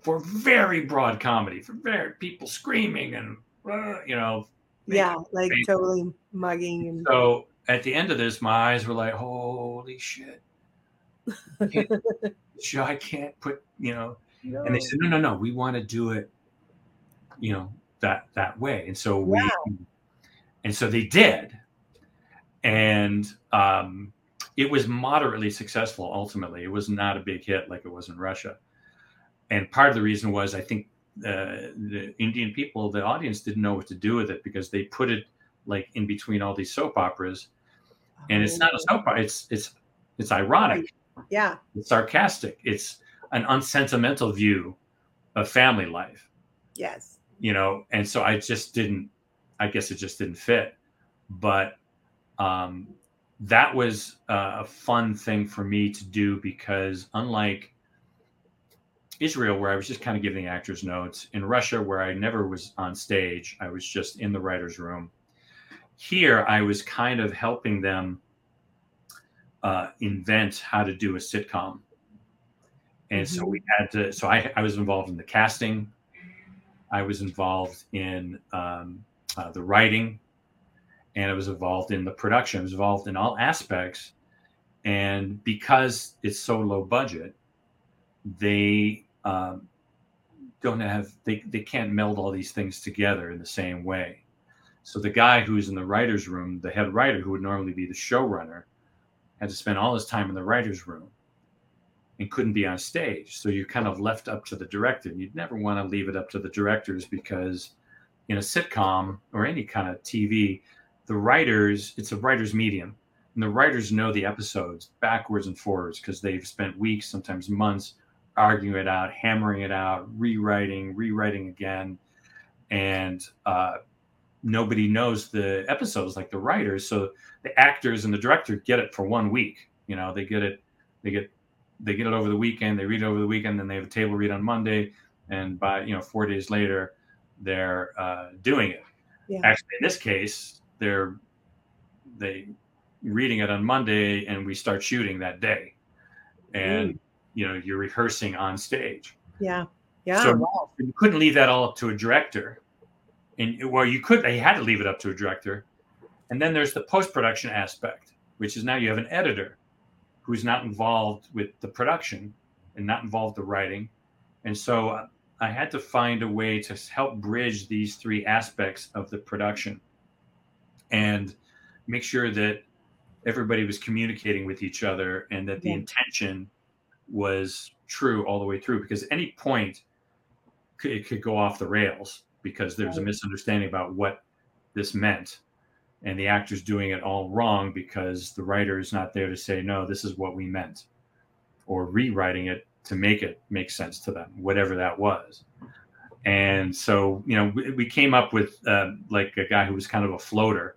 for very broad comedy, for very people screaming and uh, you know. Yeah, like totally mugging and so at the end of this, my eyes were like, "Holy shit!" Sure, I can't put, you know. No. And they said, no, no, no, we want to do it, you know, that that way. And so we, and so they did, and um, it was moderately successful. Ultimately, it was not a big hit like it was in Russia. And part of the reason was I think uh, the Indian people, the audience, didn't know what to do with it because they put it like in between all these soap operas, and it's not a soap opera. It's it's it's ironic. Yeah. It's sarcastic. It's an unsentimental view of family life. Yes. You know, and so I just didn't, I guess it just didn't fit. But um, that was a fun thing for me to do because unlike Israel, where I was just kind of giving actors notes, in Russia, where I never was on stage, I was just in the writer's room. Here, I was kind of helping them uh, invent how to do a sitcom. And mm-hmm. so we had to, so I, I was involved in the casting. I was involved in um, uh, the writing and I was involved in the production. I was involved in all aspects. And because it's so low budget, they um, don't have, they, they can't meld all these things together in the same way. So the guy who's in the writer's room, the head writer, who would normally be the showrunner, had to spend all his time in the writer's room and couldn't be on stage. So you kind of left up to the director. You'd never want to leave it up to the directors because in a sitcom or any kind of TV, the writers, it's a writer's medium. And the writers know the episodes backwards and forwards because they've spent weeks, sometimes months, arguing it out, hammering it out, rewriting, rewriting again. And uh, nobody knows the episodes like the writers. So the actors and the director get it for one week. You know, they get it, they get they get it over the weekend, they read it over the weekend, then they have a table read on Monday, and by you know four days later, they're uh, doing it. Yeah. Actually, in this case, they're they reading it on Monday, and we start shooting that day, and mm. you know you're rehearsing on stage. Yeah, yeah. So wow. you couldn't leave that all up to a director, and well, you could. They had to leave it up to a director, and then there's the post production aspect, which is now you have an editor who's not involved with the production and not involved the writing. And so I had to find a way to help bridge these three aspects of the production and make sure that everybody was communicating with each other and that the yeah. intention was true all the way through because any point it could go off the rails because there's a misunderstanding about what this meant. And the actor's doing it all wrong because the writer is not there to say no this is what we meant. Or rewriting it to make it make sense to them whatever that was. And so you know we, we came up with uh, like a guy who was kind of a floater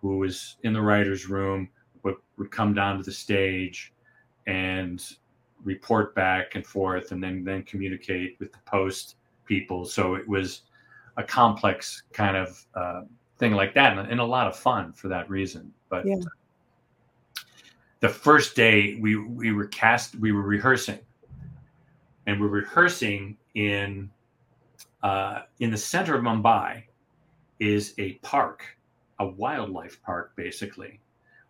who was in the writer's room would, would come down to the stage and report back and forth and then then communicate with the post people. So it was a complex kind of uh, thing like that, and, and, a lot of fun for that reason. But yeah. the first day we we were cast, we were rehearsing, and we're rehearsing in uh, in the center of Mumbai is a park, a wildlife park, basically,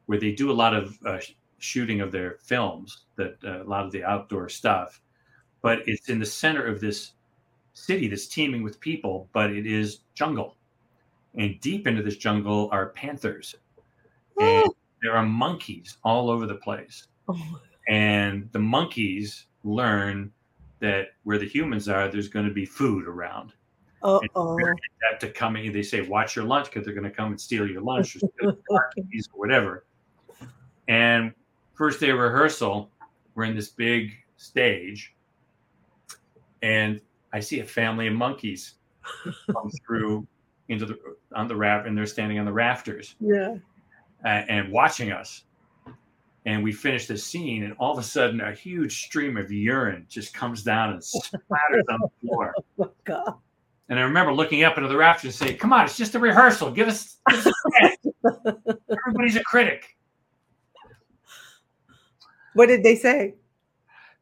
where they do a lot of uh, shooting of their films, that uh, a lot of the outdoor stuff. But it's in the center of this city that's teeming with people, but it is jungle and deep into this jungle are panthers. And there are monkeys all over the place. Oh. And the monkeys learn that where the humans are, there's going to be food around. Oh, that to come in, they say, "Watch your lunch," because they're going to come and steal your lunch or, or whatever. And first day of rehearsal, we're in this big stage, and I see a family of monkeys come through into the on the raft, and they're standing on the rafters. Yeah. Uh, and watching us. And we finish this scene, and all of a sudden, a huge stream of urine just comes down and splatters on the floor. Oh, God. And I remember looking up into the rafters and saying, "Come on, it's just a rehearsal. Give us, give us a everybody's a critic." What did they say?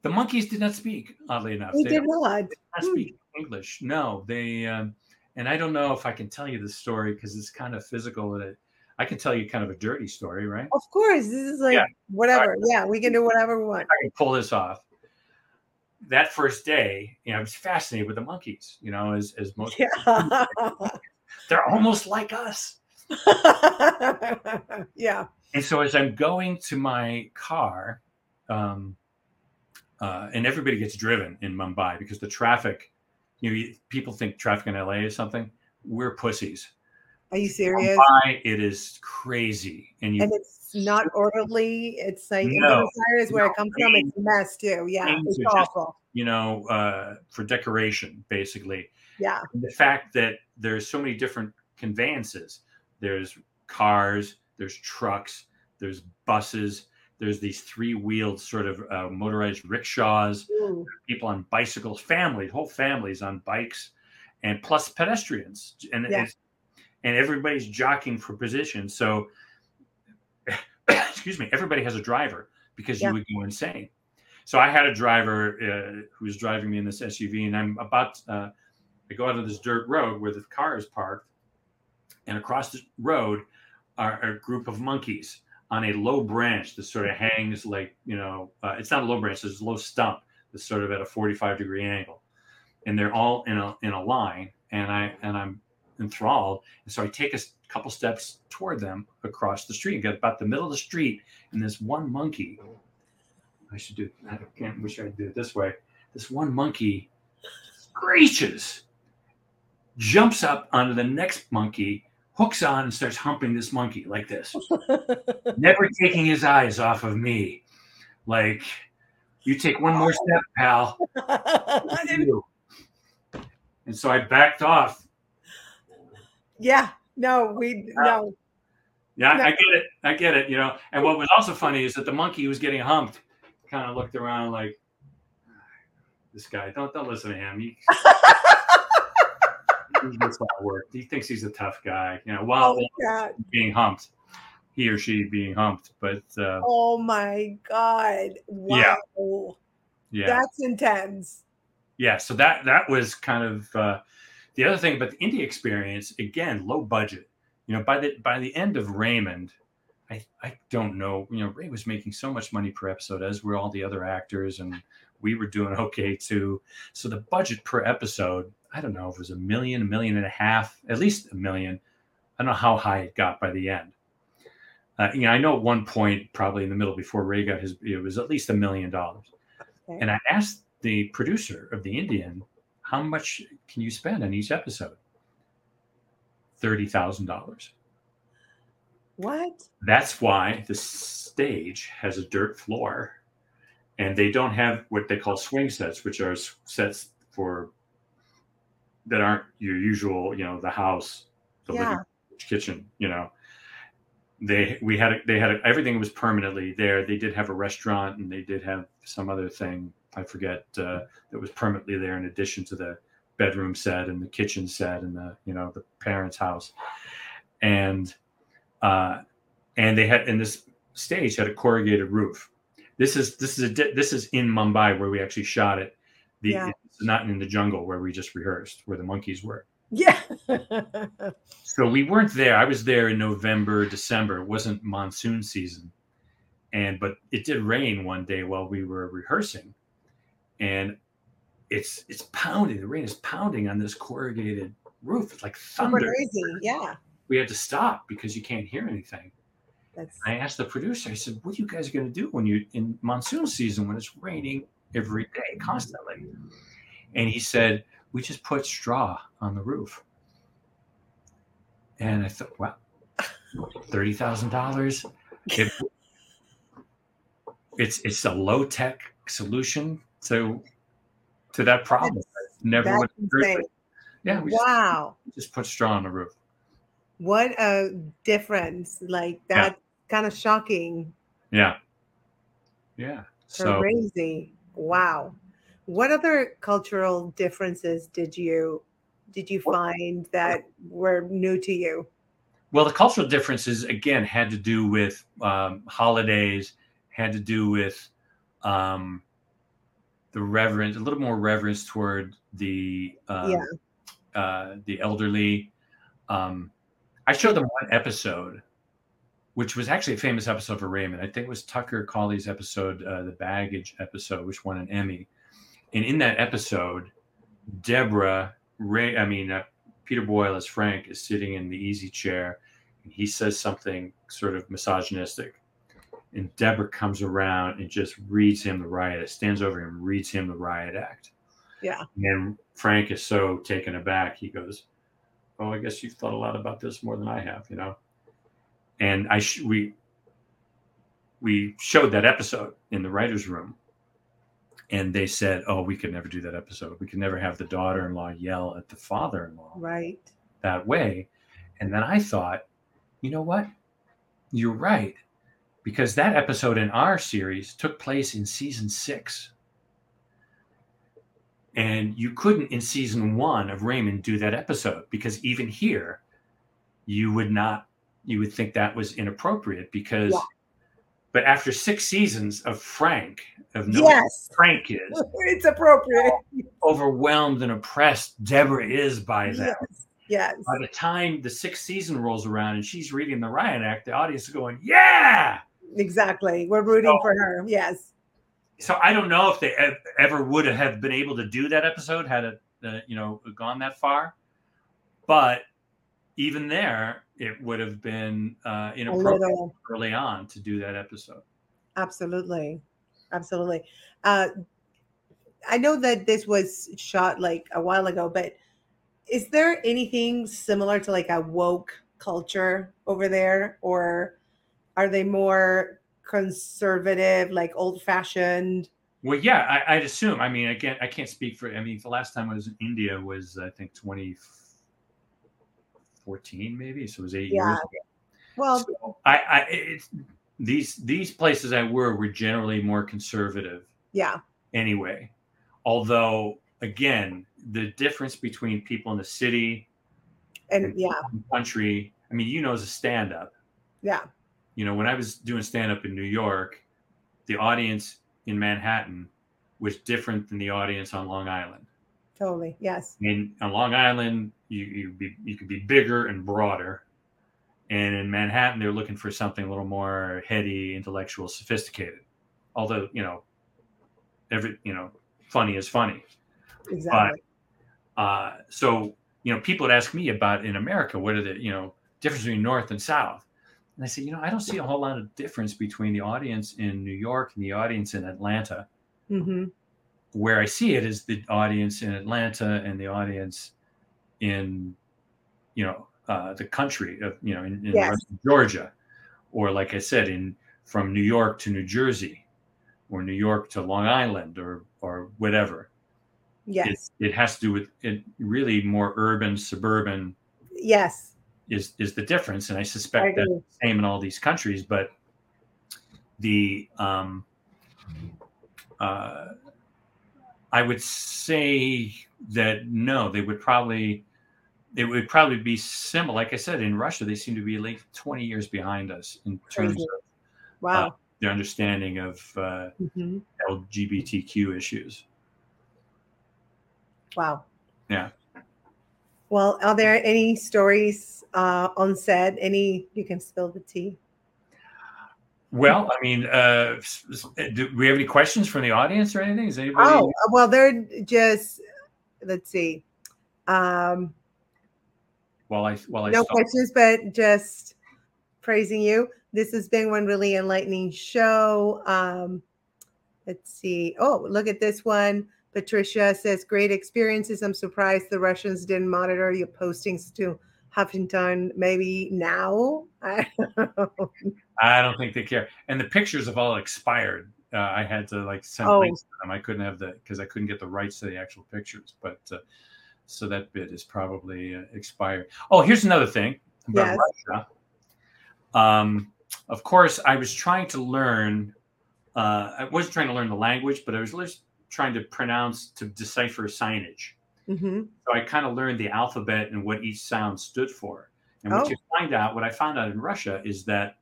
The monkeys did not speak. Oddly enough, they, they did not. Did not speak English. No, they. Um, and I don't know if I can tell you the story because it's kind of physical. And it, I can tell you kind of a dirty story, right? Of course, this is like yeah. whatever. Right. Yeah, we can do whatever we want. I can pull this off. That first day, you know, I was fascinated with the monkeys. You know, as as most yeah. they're almost like us. yeah. And so as I'm going to my car, um, uh, and everybody gets driven in Mumbai because the traffic you know, people think traffic in LA is something. We're pussies. Are you serious? Why it is crazy, and, you, and it's not orderly. It's like no, is where no, it comes from. It's a mess too. Yeah, it's awful. Just, you know, uh, for decoration, basically. Yeah. And the fact that there's so many different conveyances. There's cars. There's trucks. There's buses. There's these three-wheeled sort of uh, motorized rickshaws, Ooh. people on bicycles, families, whole families on bikes, and plus pedestrians, and yeah. and everybody's jockeying for position. So, excuse me, everybody has a driver because yeah. you would go insane. So I had a driver uh, who was driving me in this SUV, and I'm about uh, I go out of this dirt road where the car is parked, and across the road are a group of monkeys on a low branch that sort of hangs like you know uh, it's not a low branch it's a low stump that's sort of at a 45 degree angle and they're all in a in a line and i and i'm enthralled and so i take a couple steps toward them across the street, got about the middle of the street, and this one monkey. I should do. I can't. Wish I'd do it this way. This one monkey screeches, jumps up onto the next monkey, hooks on, and starts humping this monkey like this, never taking his eyes off of me. Like, you take one more step, pal. and so I backed off. Yeah, no, we no. Yeah, no. I get it. I get it. You know, and what was also funny is that the monkey who was getting humped kind of looked around like, this guy. Don't don't listen to him. He, that's not work. He thinks he's a tough guy. You know, while oh, being humped, he or she being humped. But uh, oh my god! Wow. Yeah. yeah, that's intense. Yeah. So that that was kind of uh, the other thing. But the indie experience again, low budget. You know, by the by the end of Raymond, I, I don't know. You know, Ray was making so much money per episode, as were all the other actors, and we were doing okay too. So the budget per episode, I don't know if it was a million, a million and a half, at least a million. I don't know how high it got by the end. Uh, you know, I know at one point, probably in the middle before Ray got his, it was at least a million dollars. Okay. And I asked the producer of the Indian, how much can you spend on each episode? Thirty thousand dollars. What? That's why the stage has a dirt floor and they don't have what they call swing sets, which are sets for that aren't your usual, you know, the house, the yeah. living kitchen, you know. They we had they had everything was permanently there. They did have a restaurant and they did have some other thing I forget uh, that was permanently there in addition to the bedroom set and the kitchen set and the you know the parents' house, and uh, and they had in this stage had a corrugated roof this is this is a this is in Mumbai where we actually shot it. The yeah. Not in the jungle where we just rehearsed where the monkeys were. Yeah. so we weren't there. I was there in November, December. It wasn't monsoon season. And but it did rain one day while we were rehearsing. And it's it's pounding. The rain is pounding on this corrugated roof. It's like thunder. Crazy. Yeah. We had to stop because you can't hear anything. That's... I asked the producer, I said, what are you guys going to do when you're in monsoon season when it's raining every day constantly? And he said, we just put straw on the roof. And I thought, wow, thirty thousand dollars. It's it's a low tech solution to to that problem. That's, Never would Yeah. wow. Just, just, put straw on the roof. What a difference! Like that kind of shocking. Yeah. Yeah. So crazy. Wow. What other cultural differences did you did you find that were new to you? Well, the cultural differences again had to do with um, holidays, had to do with um, the reverence, a little more reverence toward the um, yeah. uh, the elderly. Um, I showed them one episode which was actually a famous episode for Raymond. I think it was Tucker Cawley's episode, uh, the baggage episode, which won an Emmy. And in that episode, Deborah, Ray, I mean, uh, Peter Boyle as Frank is sitting in the easy chair and he says something sort of misogynistic. And Deborah comes around and just reads him the riot, act, stands over him, reads him the riot act. Yeah. And Frank is so taken aback. He goes, Oh, I guess you've thought a lot about this more than I have, you know? and I sh- we we showed that episode in the writers' room, and they said, "Oh, we could never do that episode. We could never have the daughter-in-law yell at the father-in-law right that way." And then I thought, you know what? You're right, because that episode in our series took place in season six. And you couldn't in season one of Raymond do that episode because even here, you would not you would think that was inappropriate because yeah. But after six seasons of frank of no yes. frank is it's appropriate. overwhelmed and oppressed deborah is by that. Yes. yes. By the time the sixth season rolls around and she's reading the riot act the audience is going yeah! Exactly. We're rooting so, for her. Yes. So i don't know if they ever would have been able to do that episode had it uh, you know gone that far but even there, it would have been uh, inappropriate early on to do that episode. Absolutely, absolutely. Uh, I know that this was shot like a while ago, but is there anything similar to like a woke culture over there, or are they more conservative, like old fashioned? Well, yeah, I, would assume. I mean, again, I can't speak for. I mean, the last time I was in India was I think 2014, maybe. So it was eight yeah. years ago. Well, so I, I these these places I were were generally more conservative. Yeah. Anyway, although again, the difference between people in the city and, and yeah, country. I mean, you know, as a stand-up. Yeah. You know, when I was doing stand-up in New York, the audience in Manhattan was different than the audience on Long Island. Totally. Yes. And on Long Island, you you be you could be bigger and broader, and in Manhattan, they're looking for something a little more heady, intellectual, sophisticated. Although you know, every you know, funny is funny. Exactly. But, uh, so you know, people would ask me about in America, what are the you know difference between North and South? And I said, you know, I don't see a whole lot of difference between the audience in New York and the audience in Atlanta. Mm-hmm. Where I see it is the audience in Atlanta and the audience in, you know, uh, the country of, you know, in, in yes. Georgia, or like I said, in from New York to New Jersey, or New York to Long Island, or or whatever. Yes, it, it has to do with it. Really, more urban, suburban. Yes is is the difference, and I suspect that's the same in all these countries. But the um, uh, I would say that no, they would probably it would probably be similar. Like I said, in Russia, they seem to be like 20 years behind us in terms Crazy. of wow. Uh, their understanding of uh, mm-hmm. LGBTQ issues. Wow. Yeah. Well, are there any stories uh, on set? Any you can spill the tea? Well, I mean, uh, do we have any questions from the audience or anything? Is anybody? Oh, well, they're just let's see. Um, well, I well, I no questions, but just praising you. This has been one really enlightening show. Um, let's see. Oh, look at this one. Patricia says, great experiences. I'm surprised the Russians didn't monitor your postings to Huffington. Maybe now? I don't, I don't think they care. And the pictures have all expired. Uh, I had to like send oh. links to them. I couldn't have the because I couldn't get the rights to the actual pictures. But uh, so that bit is probably uh, expired. Oh, here's another thing about yes. Russia. Um, of course, I was trying to learn. Uh, I wasn't trying to learn the language, but I was trying to pronounce to decipher signage. Mm-hmm. So I kind of learned the alphabet and what each sound stood for. And what oh. you find out, what I found out in Russia is that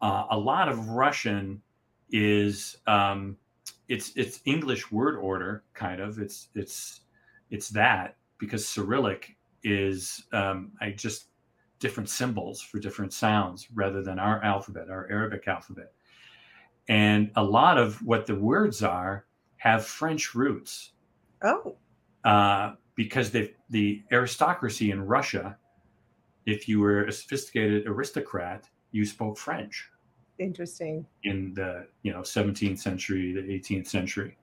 uh, a lot of Russian is um, it's it's English word order kind of. It's it's it's that because Cyrillic is um, I just different symbols for different sounds rather than our alphabet, our Arabic alphabet. And a lot of what the words are have French roots. Oh. Uh, because they, the aristocracy in Russia, if you were a sophisticated aristocrat, you spoke French. Interesting. In the you know 17th century, the 18th century,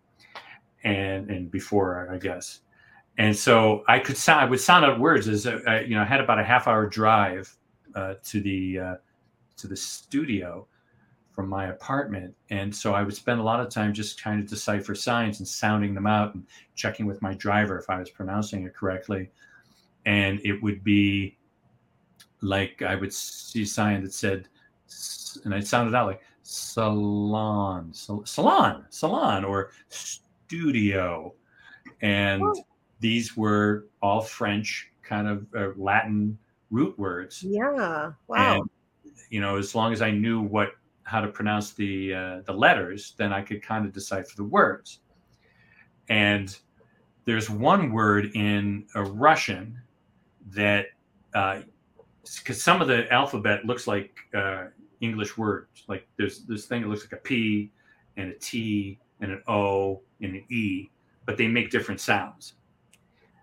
and and before, I guess. And so I could sound, I would sound out words as uh, you know, I had about a half hour drive uh, to the uh, to the studio, from my apartment. And so I would spend a lot of time just trying to decipher signs and sounding them out and checking with my driver if I was pronouncing it correctly. And it would be like I would see a sign that said, and I sounded out like salon, salon, salon, or studio. And oh. these were all French, kind of uh, Latin root words. Yeah. Wow. And, you know, as long as I knew what how to pronounce the uh, the letters, then I could kind of decipher the words. And there's one word in a Russian that because uh, some of the alphabet looks like uh, English words. Like there's this thing that looks like a P and a T and an O and an E, but they make different sounds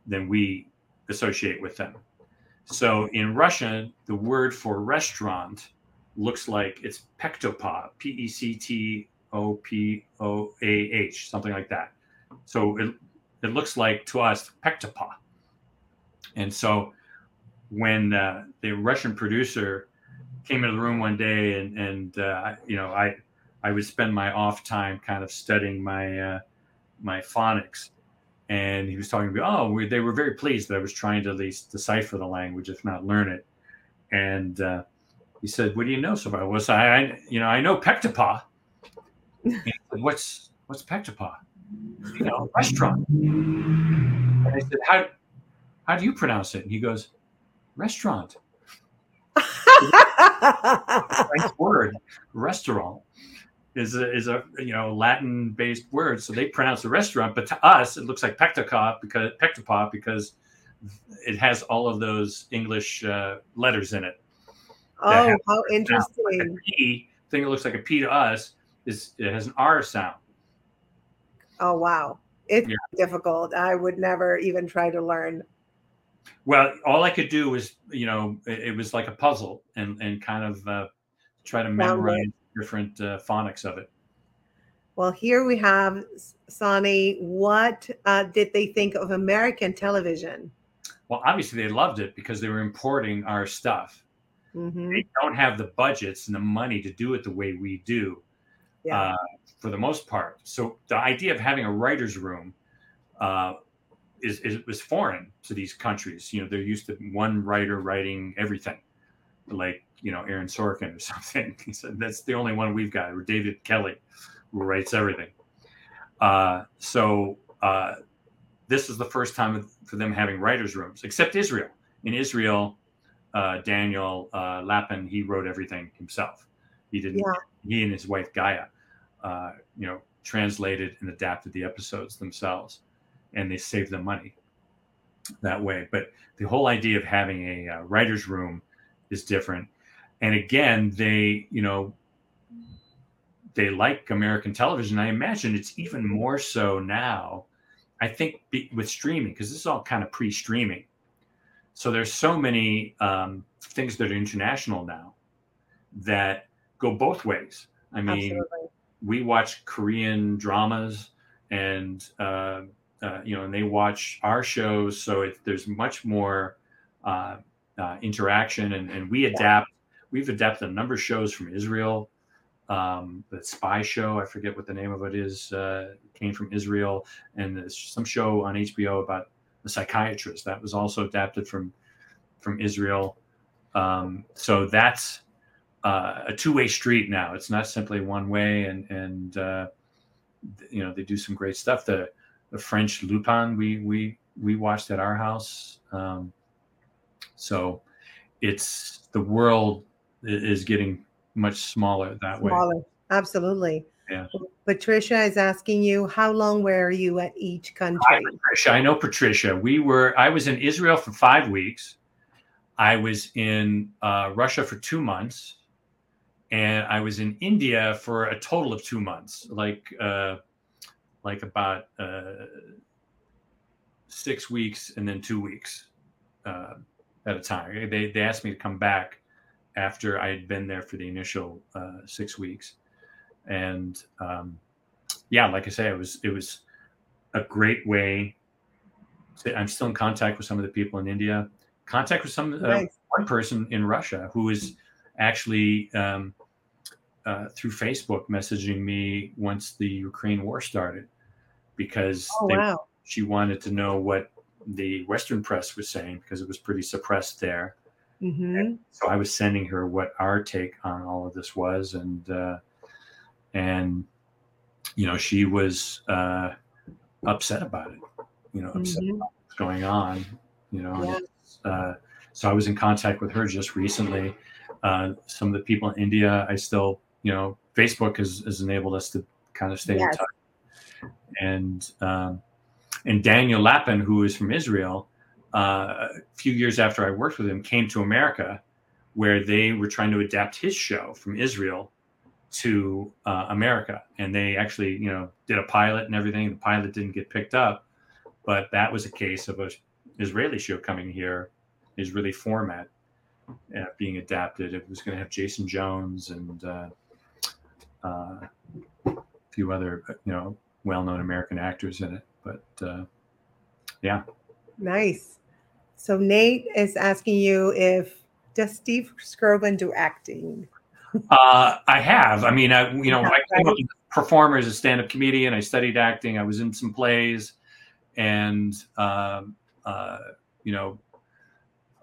than we associate with them. So in Russian, the word for restaurant looks like it's pectopa, P E C T O P O A H, something like that. So it, it looks like to us pectopa. And so when uh, the Russian producer came into the room one day and, and uh, you know, I, I would spend my off time kind of studying my, uh, my phonics and he was talking to me. Oh, we, they were very pleased that I was trying to at least decipher the language, if not learn it. And uh, he said, "What do you know so far?" Was I, I, you know, I know Pectapa. said, what's what's Pectapa? You know, restaurant. And I said, "How how do you pronounce it?" And he goes, "Restaurant." nice word, restaurant is a, is a you know Latin based word, so they pronounce the restaurant. But to us, it looks like pectapa because pectapa because it has all of those English uh, letters in it. Oh, how interesting! P thing that looks like a P to us is it has an R sound. Oh wow, it's yeah. difficult. I would never even try to learn. Well, all I could do was, you know, it, it was like a puzzle and and kind of uh, try to memorize different uh, phonics of it. Well, here we have Sonny. What uh, did they think of American television? Well, obviously they loved it because they were importing our stuff. Mm-hmm. They don't have the budgets and the money to do it the way we do, yeah. uh, for the most part. So the idea of having a writer's room uh, is, is was foreign to these countries. You know, they're used to one writer writing everything, like you know Aaron Sorkin or something. He said that's the only one we've got, or David Kelley, who writes everything. Uh, so uh, this is the first time for them having writers' rooms, except Israel. In Israel, uh, Daniel uh, Lapin he wrote everything himself. He didn't. Yeah. He and his wife Gaia, uh, you know, translated and adapted the episodes themselves, and they saved them money that way. But the whole idea of having a uh, writers' room is different and again they you know they like american television i imagine it's even more so now i think be, with streaming because this is all kind of pre-streaming so there's so many um, things that are international now that go both ways i mean Absolutely. we watch korean dramas and uh, uh, you know and they watch our shows so it, there's much more uh, uh interaction and, and we adapt we've adapted a number of shows from Israel. Um, the spy show, I forget what the name of it is, uh, came from Israel, and there's some show on HBO about the psychiatrist that was also adapted from from Israel. Um, so that's uh, a two way street now. It's not simply one way, and and uh, you know they do some great stuff. The the French Lupin we we we watched at our house. Um, so it's the world is getting much smaller that smaller. way. Absolutely. Yeah. Patricia is asking you, how long were you at each country? Hi, Patricia. I know Patricia. We were. I was in Israel for five weeks. I was in uh, Russia for two months, and I was in India for a total of two months, like uh, like about uh, six weeks and then two weeks uh, at a time. They they asked me to come back after I had been there for the initial uh, six weeks, and um, yeah, like I say, it was it was a great way. To, I'm still in contact with some of the people in India. Contact with some uh, nice. one person in Russia who is actually um, uh, through Facebook messaging me once the Ukraine war started because oh, they, wow. she wanted to know what the Western press was saying because it was pretty suppressed there Mm-hmm. So I was sending her what our take on all of this was, and uh, and you know she was uh, upset about it. You know, upset mm-hmm. about what's going on. You know, yeah. uh, so I was in contact with her just recently. Uh, some of the people in India, I still, you know, Facebook has, has enabled us to kind of stay yes. in touch. And um, and Daniel Lappin, who is from Israel, uh, a few years after I worked with him, came to America, where they were trying to adapt his show from Israel to uh, America, and they actually, you know, did a pilot and everything. The pilot didn't get picked up, but that was a case of a Israeli show coming here Israeli format uh, being adapted. It was going to have Jason Jones and uh, uh, a few other, you know, well-known American actors in it. But uh, yeah, nice. So Nate is asking you if does Steve Skrovan do acting? Uh, I have. I mean, I you know, I came up as a performer as a stand-up comedian. I studied acting. I was in some plays, and um, uh, you know,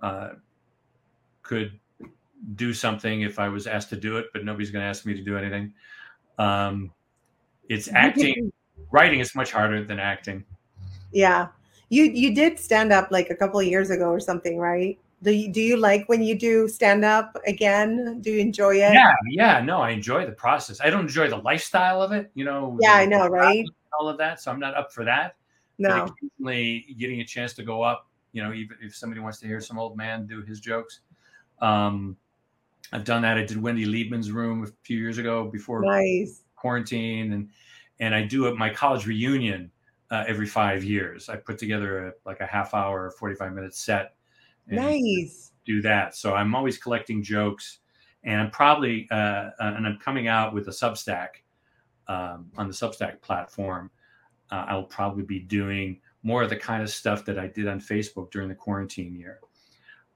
uh, could do something if I was asked to do it, but nobody's going to ask me to do anything. Um, it's acting. writing is much harder than acting. Yeah, you you did stand up like a couple of years ago or something, right? Do you, do you like when you do stand up again? Do you enjoy it? Yeah, yeah. No, I enjoy the process. I don't enjoy the lifestyle of it. You know. Yeah, I know, right? All of that, so I'm not up for that. No. Getting a chance to go up, you know, even if somebody wants to hear some old man do his jokes, um, I've done that. I did Wendy Liebman's room a few years ago before nice. quarantine, and and I do it my college reunion uh, every five years. I put together a, like a half hour, forty five minute set nice. do that. So i'm always collecting jokes and i'm probably uh, uh, and i'm coming out with a substack um, on the substack platform. Uh, i'll probably be doing more of the kind of stuff that i did on facebook during the quarantine year.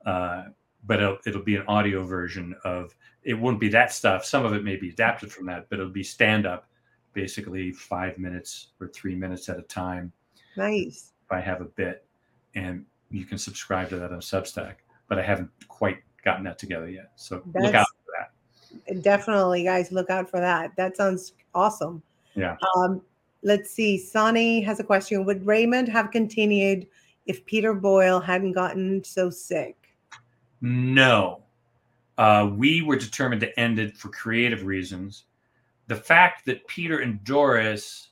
Uh, but it'll, it'll be an audio version of it won't be that stuff. Some of it may be adapted from that but it'll be stand up basically five minutes or three minutes at a time. Nice. If i have a bit. And you can subscribe to that on Substack, but I haven't quite gotten that together yet. So That's, look out for that. Definitely, guys, look out for that. That sounds awesome. Yeah. Um, let's see. Sonny has a question. Would Raymond have continued if Peter Boyle hadn't gotten so sick? No. Uh, we were determined to end it for creative reasons. The fact that Peter and Doris,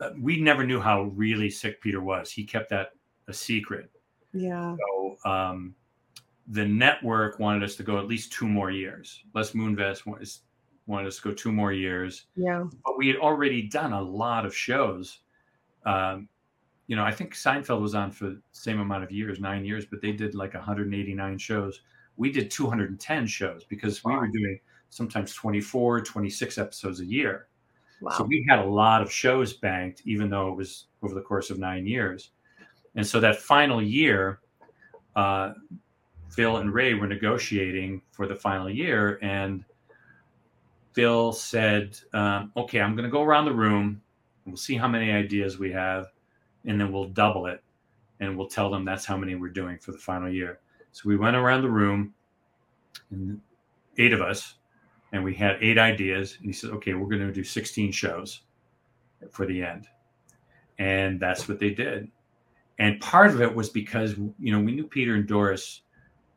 uh, we never knew how really sick Peter was. He kept that a secret. Yeah. So um, the network wanted us to go at least two more years. Les Moonves wanted us to go two more years. Yeah. But we had already done a lot of shows. Um, you know, I think Seinfeld was on for the same amount of years, nine years, but they did like 189 shows. We did 210 shows because wow. we were doing sometimes 24, 26 episodes a year. Wow. So we had a lot of shows banked, even though it was over the course of nine years. And so that final year, uh, Phil and Ray were negotiating for the final year, and Phil said, um, "Okay, I'm going to go around the room. We'll see how many ideas we have, and then we'll double it, and we'll tell them that's how many we're doing for the final year." So we went around the room, and eight of us, and we had eight ideas. And he said, "Okay, we're going to do 16 shows for the end," and that's what they did and part of it was because you know we knew Peter and Doris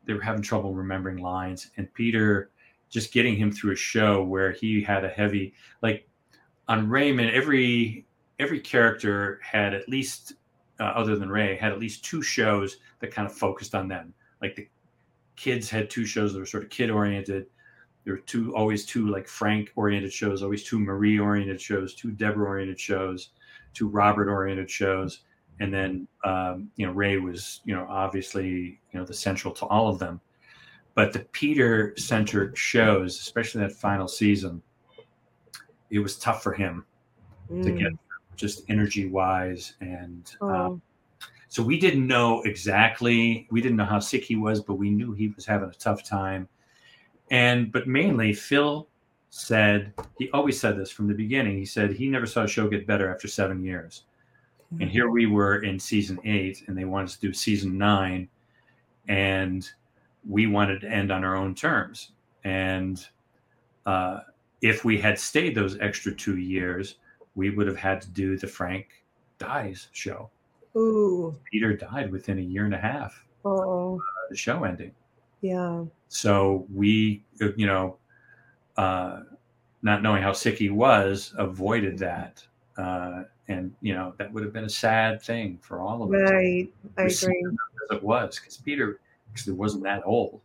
they were having trouble remembering lines, and Peter just getting him through a show where he had a heavy like on Raymond every every character had at least uh, other than Ray had at least two shows that kind of focused on them. Like the kids had two shows that were sort of kid oriented there were two always two like Frank oriented shows always two Marie oriented shows two Deborah oriented shows two Robert oriented shows and then um, you know Ray was you know obviously you know the central to all of them, but the Peter centric shows, especially that final season, it was tough for him mm. to get just energy wise and. Oh. Um, so we didn't know exactly. We didn't know how sick he was, but we knew he was having a tough time. And but mainly, Phil said he always said this from the beginning. He said he never saw a show get better after seven years. And here we were in season eight, and they wanted us to do season nine, and we wanted to end on our own terms. And uh, if we had stayed those extra two years, we would have had to do the Frank Dies show. Ooh. Peter died within a year and a half. Oh. Uh, the show ending. Yeah. So we, you know, uh, not knowing how sick he was, avoided that. Uh, and you know that would have been a sad thing for all of us. Right, I agree. As it was, because Peter actually wasn't that old.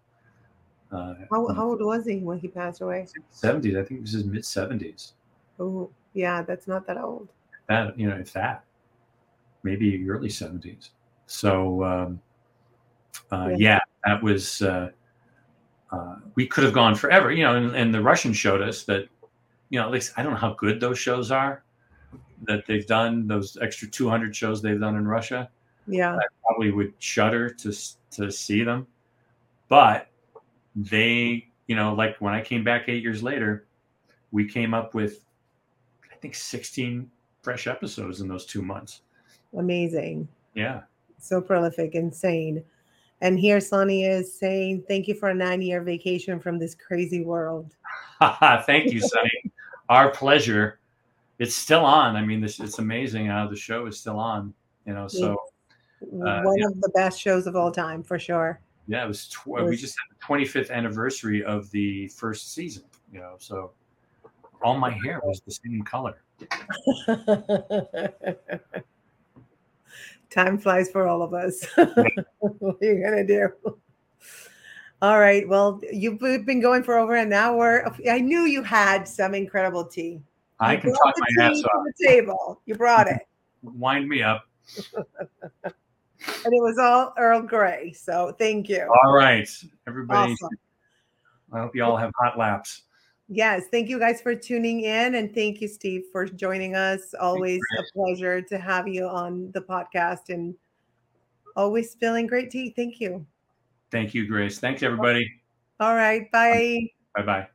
Uh, how, how old was he when he passed away? Seventies, I think it was his mid seventies. Oh, yeah, that's not that old. That you know, if that, maybe early seventies. So, um, uh, Yeah. yeah. that was. Uh, uh, we could have gone forever, you know, and, and the Russians showed us that, you know, at least I don't know how good those shows are that they've done. Those extra 200 shows they've done in Russia Yeah. I probably would shudder to to see them, but they, you know, like when I came back eight years later, we came up with, I think, 16 fresh episodes in those two months. Amazing. Yeah. So prolific, insane. And here Sonny is saying, Thank you for a nine year vacation from this crazy world. Thank you, Sonny. Our pleasure. It's still on. I mean, this it's amazing how the show is still on. You know, so Uh, One yeah. of the best shows of all time, for sure. yeah, it was. Tw- It we just had the 25th anniversary of the first season. You know, so all my hair was the same color. Time flies for all of us. what are you gonna do? All right. Well, you've been going for over an hour. I knew you had some incredible tea. I You can talk my ass off. the table. You brought it, Wind me up. and it was all Earl Grey. So thank you. All right, everybody. Awesome. I hope you all have hot laps. Yes, thank you guys for tuning in, and thank you, Steve, for joining us. Always a pleasure to have you on the podcast, and always spilling great tea. Thank you. Thank you, Grace. Thanks, everybody. All right, bye. Bye bye.